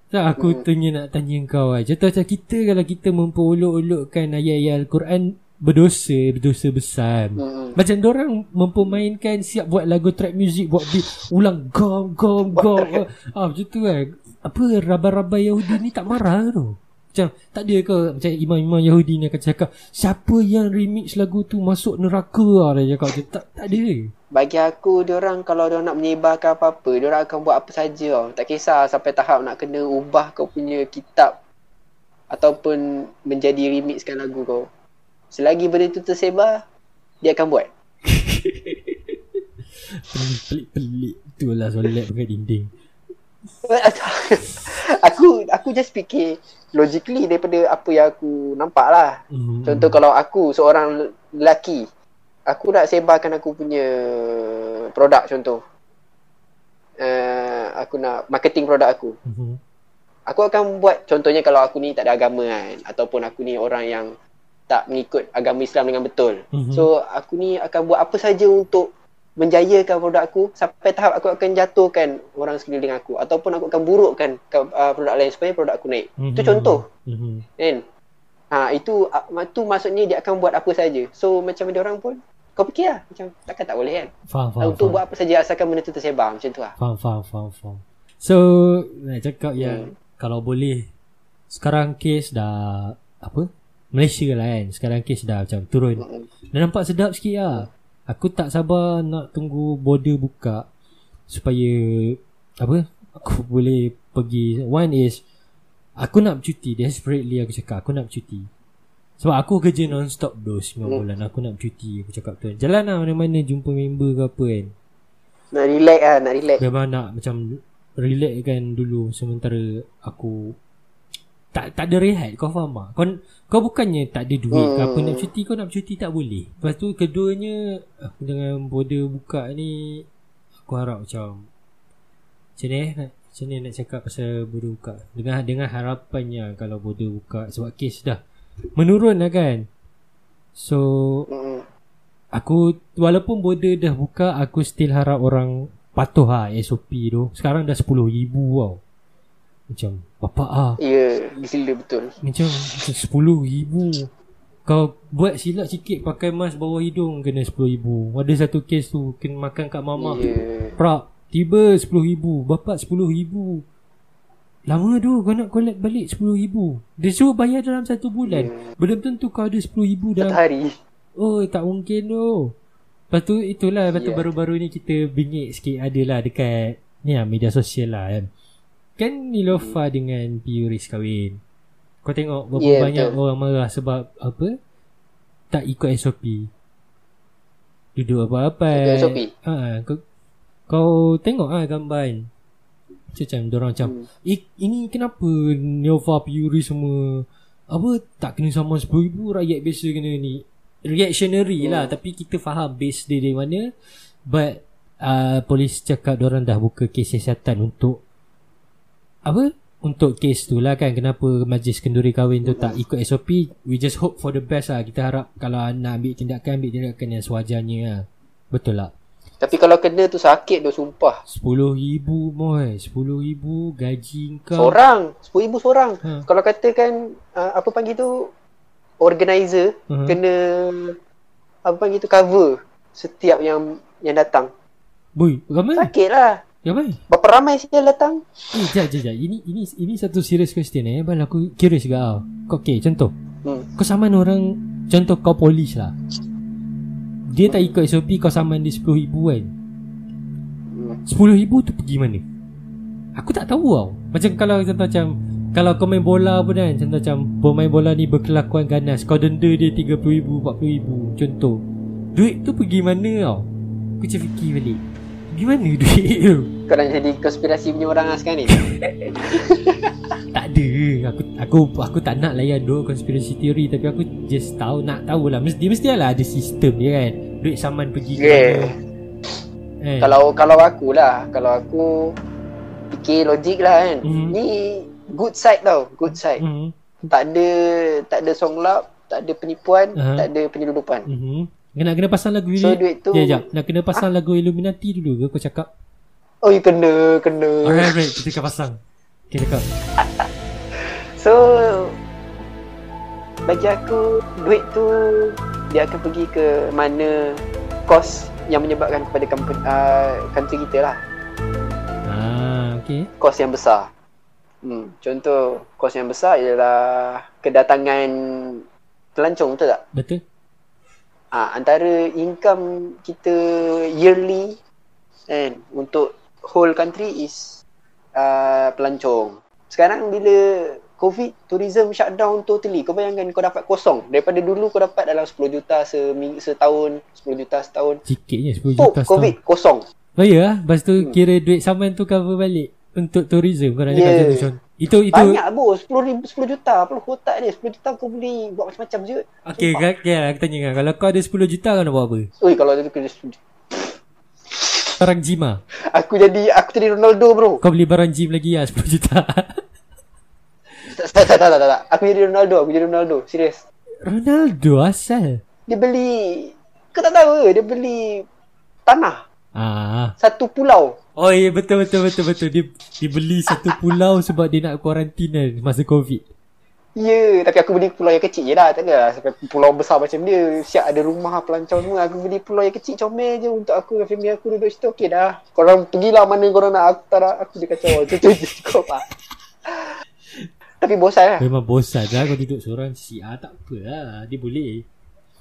Tak aku Hmm. tanya nak tanya kau lah. Contoh macam kita kalau kita memperolok-olokkan ayat-ayat Al-Quran berdosa, berdosa besar. Hmm. Macam orang mempermainkan siap buat lagu trap music buat beat ulang gom gom gom. Ah macam tu kan. Apa rabai-rabai Yahudi ni tak marah tu? Macam tak ada ke macam imam-imam Yahudi ni akan cakap siapa yang remix lagu tu masuk neraka lah dia cakap macam, tak tak ada. Bagi aku orang kalau dia nak menyebarkan apa-apa, orang akan buat apa saja tau. Tak kisah sampai tahap nak kena ubah kau punya kitab ataupun menjadi remixkan lagu kau. Selagi benda tu tersebar, dia akan buat. Pelik-pelik tu lah solat pakai dinding. aku aku just fikir logically daripada apa yang aku nampak lah. Hmm. Contoh kalau aku seorang lelaki, aku nak sebarkan aku punya produk contoh. Uh, aku nak marketing produk aku. Mhm. Aku akan buat contohnya kalau aku ni tak ada agama kan ataupun aku ni orang yang tak mengikut agama Islam dengan betul. Mhm. So aku ni akan buat apa saja untuk menjayakan produk aku sampai tahap aku akan jatuhkan orang sekeliling aku ataupun aku akan burukkan uh, produk lain supaya produk aku naik. Itu Mhm. contoh Mhm. kan. Ha itu uh, tu maksudnya dia akan buat apa saja. So macam ada orang pun kau fikir lah macam takkan tak boleh kan. Faham, faham, Untuk faham. buat apa saja asalkan benda tu tersebar macam tu lah. Faham, faham, faham, faham. So, nak cakap yang kalau boleh sekarang kes dah apa? Malaysia lah kan. Sekarang kes dah macam turun. Dah nampak sedap sikit lah. Aku tak sabar nak tunggu border buka supaya apa? Aku boleh pergi. One is aku nak bercuti. Desperately aku cakap aku nak bercuti. Sebab aku kerja non-stop bro 9 Hmm. bulan. Aku nak bercuti. Aku cakap tu. Jalan lah mana-mana jumpa member ke apa kan. Nak relax lah, nak relax. Memang nak macam relax kan dulu sementara aku tak tak ada rehat kau faham tak? Kau kau bukannya tak ada duit ke apa Hmm. nak cuti kau nak cuti tak boleh. Lepas tu keduanya aku dengan border buka ni aku harap macam macam ni eh nak macam ni nak cakap pasal border buka dengan dengan harapannya kalau border buka sebab kes dah menurun lah kan. So Mm-mm. Aku walaupun border dah buka aku still harap orang patuh lah SOP tu. Sekarang dah 10,000 tau. Macam bapak ah Ya, gila betul. macam, macam 10,000. Kau buat silap sikit pakai mask bawah hidung kena 10,000. Ada satu kes tu kena makan kat mama. Ya. Prak tiba 10,000. Bapak 10,000. Lama tu kau nak collect balik 10,000. Dia suruh bayar dalam satu bulan. Belum tentu kau ada 10,000 dalam Satu hari. Oh tak mungkin tu Lepas tu itulah Lepas tu Yeah. baru-baru ni kita bingit sikit Adalah dekat Ni lah media sosial lah kan Kan Nilofa dengan Piuris kahwin Kau tengok berapa Yeah, banyak betul. orang marah sebab Apa Tak ikut SOP Duduk apa-apa Ikut SOP? ha, kau, kau tengok lah gambar Macam Diorang macam Hmm. Eh, ini kenapa Nova Fury semua apa tak kena sama 10,000 rakyat biasa kena ni reactionary Hmm. lah tapi kita faham base dia dari mana but uh, polis cakap orang dah buka kes siasatan untuk apa untuk kes tu lah kan kenapa majlis kenduri kahwin tu tak ikut SOP we just hope for the best lah kita harap kalau nak ambil tindakan ambil tindakan yang sewajarnya lah betul lah Tapi kalau kena tu sakit tu sumpah. 10,000 moy 10,000 gaji kau Seorang, RM10,000 seorang. Ha. Kalau katakan uh, apa panggil tu organizer Mhm. kena apa panggil tu cover setiap yang yang datang. boy ramai Sakit lah. Ramai Berapa ramai yang datang? Eh, jap, jap, jap. Ini ini ini satu serious question eh. Bal aku curious juga tau. Kau okay, contoh. Hmm. Kau saman orang contoh kau polis lah. Dia tak ikut SOP kau saman dia RM10,000 kan. Hmm. RM10,000 tu pergi mana? Aku tak tahu tau. Macam kalau contoh macam Kalau kau main bola pun kan Contoh macam Pemain bola ni berkelakuan ganas Kau denda dia RM30,000 RM40,000 Contoh Duit tu pergi mana tau Aku macam fikir balik Pergi mana duit tu Kau nak jadi konspirasi punya orang lah sekarang ni Tak ada Aku aku aku tak nak layan dua conspiracy theory Tapi aku just tahu Nak tahu lah Mesti, mesti lah ada sistem dia kan Duit saman pergi ke Yeah. mana eh. Kalau kalau aku lah Kalau aku Fikir logik lah kan Mhm. Ni Good side tau Good side Mhm. Tak ada Tak ada song lap Tak ada penipuan Aha. Tak ada penyeludupan Mhm. Kena kena pasang lagu So, duit tu- Ya jap. Nak kena pasang lagu Illuminati dulu ke kau cakap? Oh you kena Kena. Alright alright. Kita akan pasang. Okay cakap. So Bagi aku Duit tu Dia akan pergi ke mana Kos Yang menyebabkan kepada company, uh, country kita lah. Ah, okay Kos yang besar. Hmm. Contoh Kos yang besar ialah Kedatangan Pelancong betul tak? Betul Ah, antara income kita yearly kan untuk whole country is uh, pelancong. Sekarang bila COVID tourism shutdown totally, kau bayangkan kau dapat kosong. Daripada dulu kau dapat dalam 10 juta seming, setahun, 10 juta setahun. Sikitnya 10 Oh, juta COVID kosong. Oh ya Lepas tu Hmm. kira duit saman tu cover balik Untuk tourism Kau nak cakap Yeah. tu Itu itu Banyak bos, 10 ribu, 10 juta. Apa kotak dia? 10 juta kau boleh buat macam-macam je. Okay, okay, okay aku tanya kan Kalau kau ada 10 juta kau nak buat apa? Oi, kalau ada kena 10 juta. Barang gym lah Aku jadi aku jadi Ronaldo bro. Kau beli barang gym lagi lah 10 juta Tak, tak, tak, tak, tak, tak. Aku jadi Ronaldo, aku jadi Ronaldo. Serius. Ronaldo asal Dia beli Kau tak tahu ke Dia beli Tanah Ah, Satu pulau Oh ya betul betul betul betul. Dia, dia beli satu pulau sebab dia nak kuarantin kan Masa covid. Ya Tapi aku beli pulau yang kecil je lah Tak adalah sampai pulau besar macam dia Siap ada rumah pelancong semua Aku beli pulau yang kecil comel je Untuk aku dan family aku duduk situ Okey dah. Korang pergilah mana korang nak Aku tak nak Aku dia kacau. Macam tu je cukup lah Tapi bosan lah. Memang bosan lah kau duduk seorang Si ah tak apa lah. Dia boleh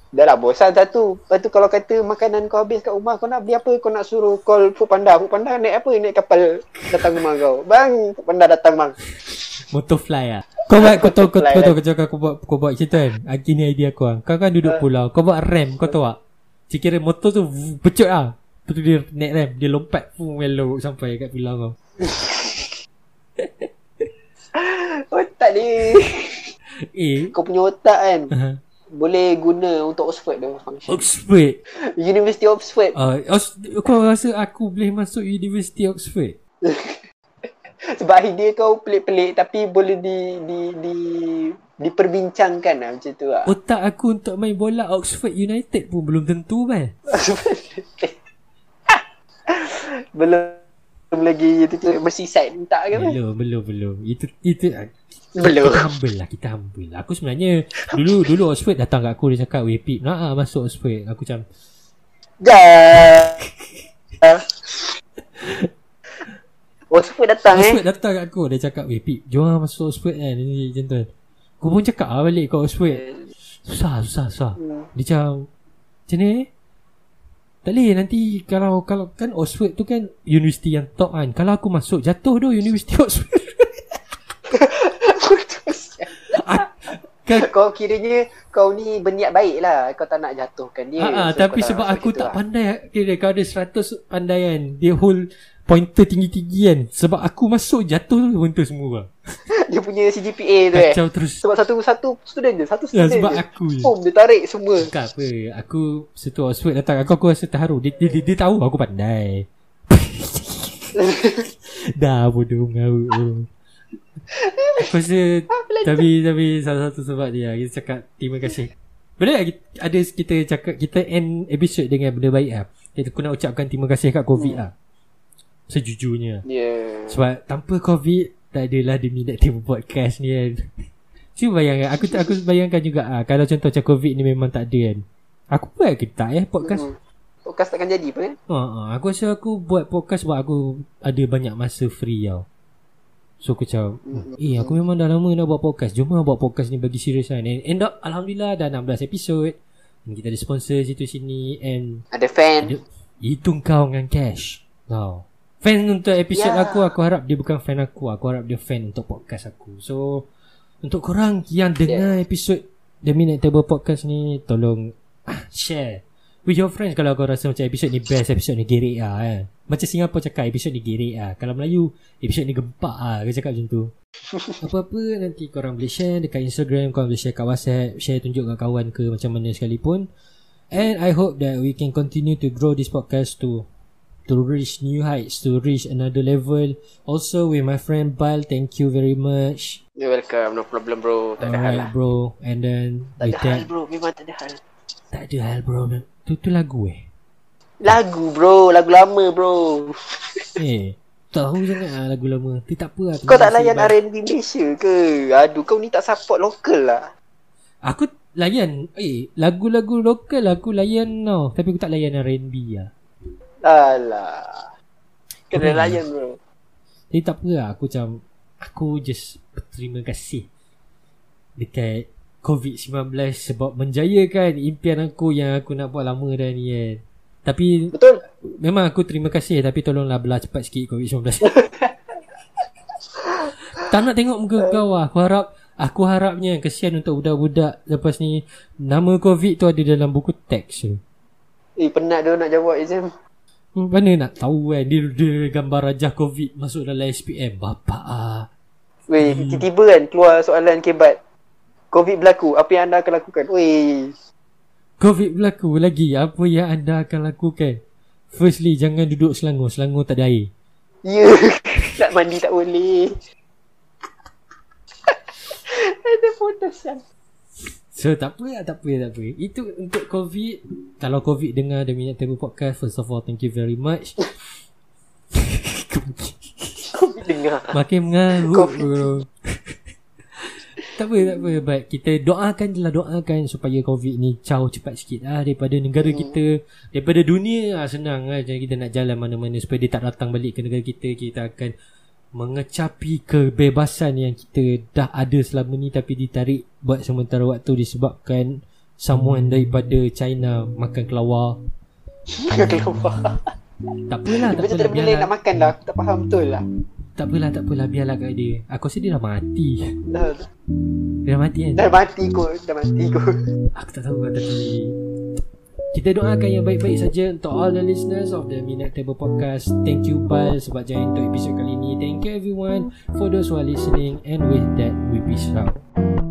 Dah lah bosan satu. Lepas tu kalau kata makanan kau habis kat rumah Kau nak beli apa? Kau nak suruh call food panda. Food panda naik apa? Naik kapal Datang rumah kau. Bang food panda datang bang. Motorfly lah Kau buat kau tahu kau, kau tahu lah. kau cakap kau buat kau buat cerita kan? Aki ni idea aku kan Kau kan duduk pulau Kau buat rem kau tahu tak? Cikira motor tu pecut Lepas tu dia naik rem Dia lompat Fuh melok sampai kat pulau kau. Otak dia. Eh. Kau punya otak kan Boleh guna untuk Oxford dia function. Oxford? University of Oxford. Uh, Os- Kau rasa aku boleh masuk University Oxford? Sebab idea kau pelik-pelik Tapi boleh di di di diperbincangkan lah macam tu lah. Otak aku untuk main bola Oxford United pun belum tentu kan Belum belum lagi itu tu Merseyside minta ke apa? Belum belum belum. Itu itu Belum. Kita humble lah Kita humble lah. Aku sebenarnya Dulu dulu Oxford datang kat aku Dia cakap Weh Pip Nak lah masuk Oxford? Aku macam Dah Oxford datang eh? Oxford datang kat aku Dia cakap Weh Pip Jom lah masuk Oxford kan. Ini macam tu. Aku pun cakap lah balik kat Oxford. Susah susah susah. Hmm. Dia macam Macam ni Tak boleh nanti Kalau kalau kan Oxford tu kan Universiti yang top kan. Kalau aku masuk Jatuh tu Universiti Oxford kan Kau kiranya Kau ni berniat baik lah Kau tak nak jatuhkan dia. Ha, So, tapi sebab aku tak lah. pandai. Kira kau ada 100 pandaian. Dia hold Pointer tinggi-tinggi kan. Sebab aku masuk jatuh tu Pointer semua. Dia punya CGPA tu eh. Kacau terus. Sebab satu satu student je Satu ya, student Sebab je. aku je. Boom dia tarik semua. Tak apa Aku Setu Oxford datang Aku aku rasa terharu. Dia, dia, dia, dia tahu aku pandai. Dah bodoh mengaut Aku rasa Tapi Tapi salah satu sebab dia Kita cakap Terima kasih. Boleh tak ada kita cakap Kita end episode dengan benda baik lah Kita nak ucapkan terima kasih kat COVID lah Sejujurnya. Yeah Sebab tanpa COVID Tak adalah dia minat tema podcast ni kan Cuba bayangkan Aku aku bayangkan juga ah Kalau contoh macam COVID ni memang tak ada kan Aku buat ke tak eh podcast Hmm. Podcast takkan jadi pun eh Ha, ha, aku rasa aku buat podcast sebab aku ada banyak masa free tau. So aku macam, eh aku memang dah lama nak buat podcast. Jom lah buat podcast ni bagi serius kan. And end up, Alhamdulillah dah 16 episod. Kita ada sponsor situ sini. And Ada fan ada, itu kau dengan cash. Tau. Fan untuk episod Ya. aku Aku harap dia bukan fan aku. Aku harap dia fan untuk podcast aku. So Untuk korang yang dengar episod The Minute Table Podcast ni Tolong ah, Share With your friends. Kalau kau rasa macam episod ni best Episod ni gerik lah kan Macam Singapura cakap Episod ni gerik lah Kalau Melayu Episod ni gempak lah Kau cakap macam tu. Apa-apa nanti korang boleh share Dekat Instagram Korang boleh share kat WhatsApp Share tunjuk kat kawan ke Macam mana sekalipun. And I hope that we can continue to grow this podcast to to reach new heights, to reach another level. Also with my friend Bal, thank you very much. You're welcome. No problem bro. Tak ada hal lah. Bro. And then Tak ada hal bro. Memang tak ada hal. tak ada hal bro. Tu tu lagu eh. Lagu bro. Lagu lama bro. Eh, tahu sangat lah lagu lama. Tu tak apa lah. Kau tak layan. R&B Malaysia ke? Aduh kau ni tak support lokal lah. Aku layan. Eh, lagu-lagu lokal aku layan tau. Tapi aku tak layan R&B lah. Alah. Kena Hmm. layan bro. Tapi tak apa lah. Aku macam, aku just berterima kasih dekat COVID-19 sebab menjayakan impian aku yang aku nak buat lama dah ni kan. Tapi Betul? memang aku terima kasih tapi tolonglah belah cepat sikit COVID-19. tak nak tengok muka kau lah. Aku harap aku harapnya kesian untuk budak-budak lepas ni nama COVID tu ada dalam buku teks tu. Eh penat dia nak jawab exam. Mana nak tahu kan dia, dia gambar rajah COVID masuk dalam SPM. Bapak ah. Weh, Hmm. tiba-tiba kan keluar soalan kebat. Covid berlaku, apa yang anda akan lakukan? Weh. COVID berlaku lagi Apa yang anda akan lakukan Firstly Jangan duduk Selangor Selangor tak ada air Ya. nak mandi tak boleh. Ada putus kan. So tak apa lah Tak apa tak apa. Itu untuk COVID. Kalau COVID dengar The Minute Table Podcast First of all Thank you very much. Covid dengar. Makin mengarut COVID. bro. Tak apa tak apa. But kita doakan je lah Doakan supaya COVID ni Caw cepat sikit lah Daripada negara kita. Daripada dunia lah Senang lah. Jadi kita nak jalan mana-mana Supaya dia tak datang balik ke negara kita. Kita akan Mengecapi kebebasan yang kita dah ada selama ni Tapi ditarik buat sementara waktu Disebabkan Someone daripada China Makan kelawar Keluar. Tak apalah Tak Macam tak apalah lain nak makan dah. Aku tak faham betul lah. Tak apalah tak apalah Biarlah kat dia Aku rasa dia dah mati Dah, Dia dah mati kan dah mati kot. Dah mati kot. Aku tak tahu lah tapi kita doakan yang baik-baik saja untuk all the listeners of the Minute Table Podcast. Thank you Bal sebab join untuk episod kali ini. Thank you everyone for those who are listening and with that we peace out.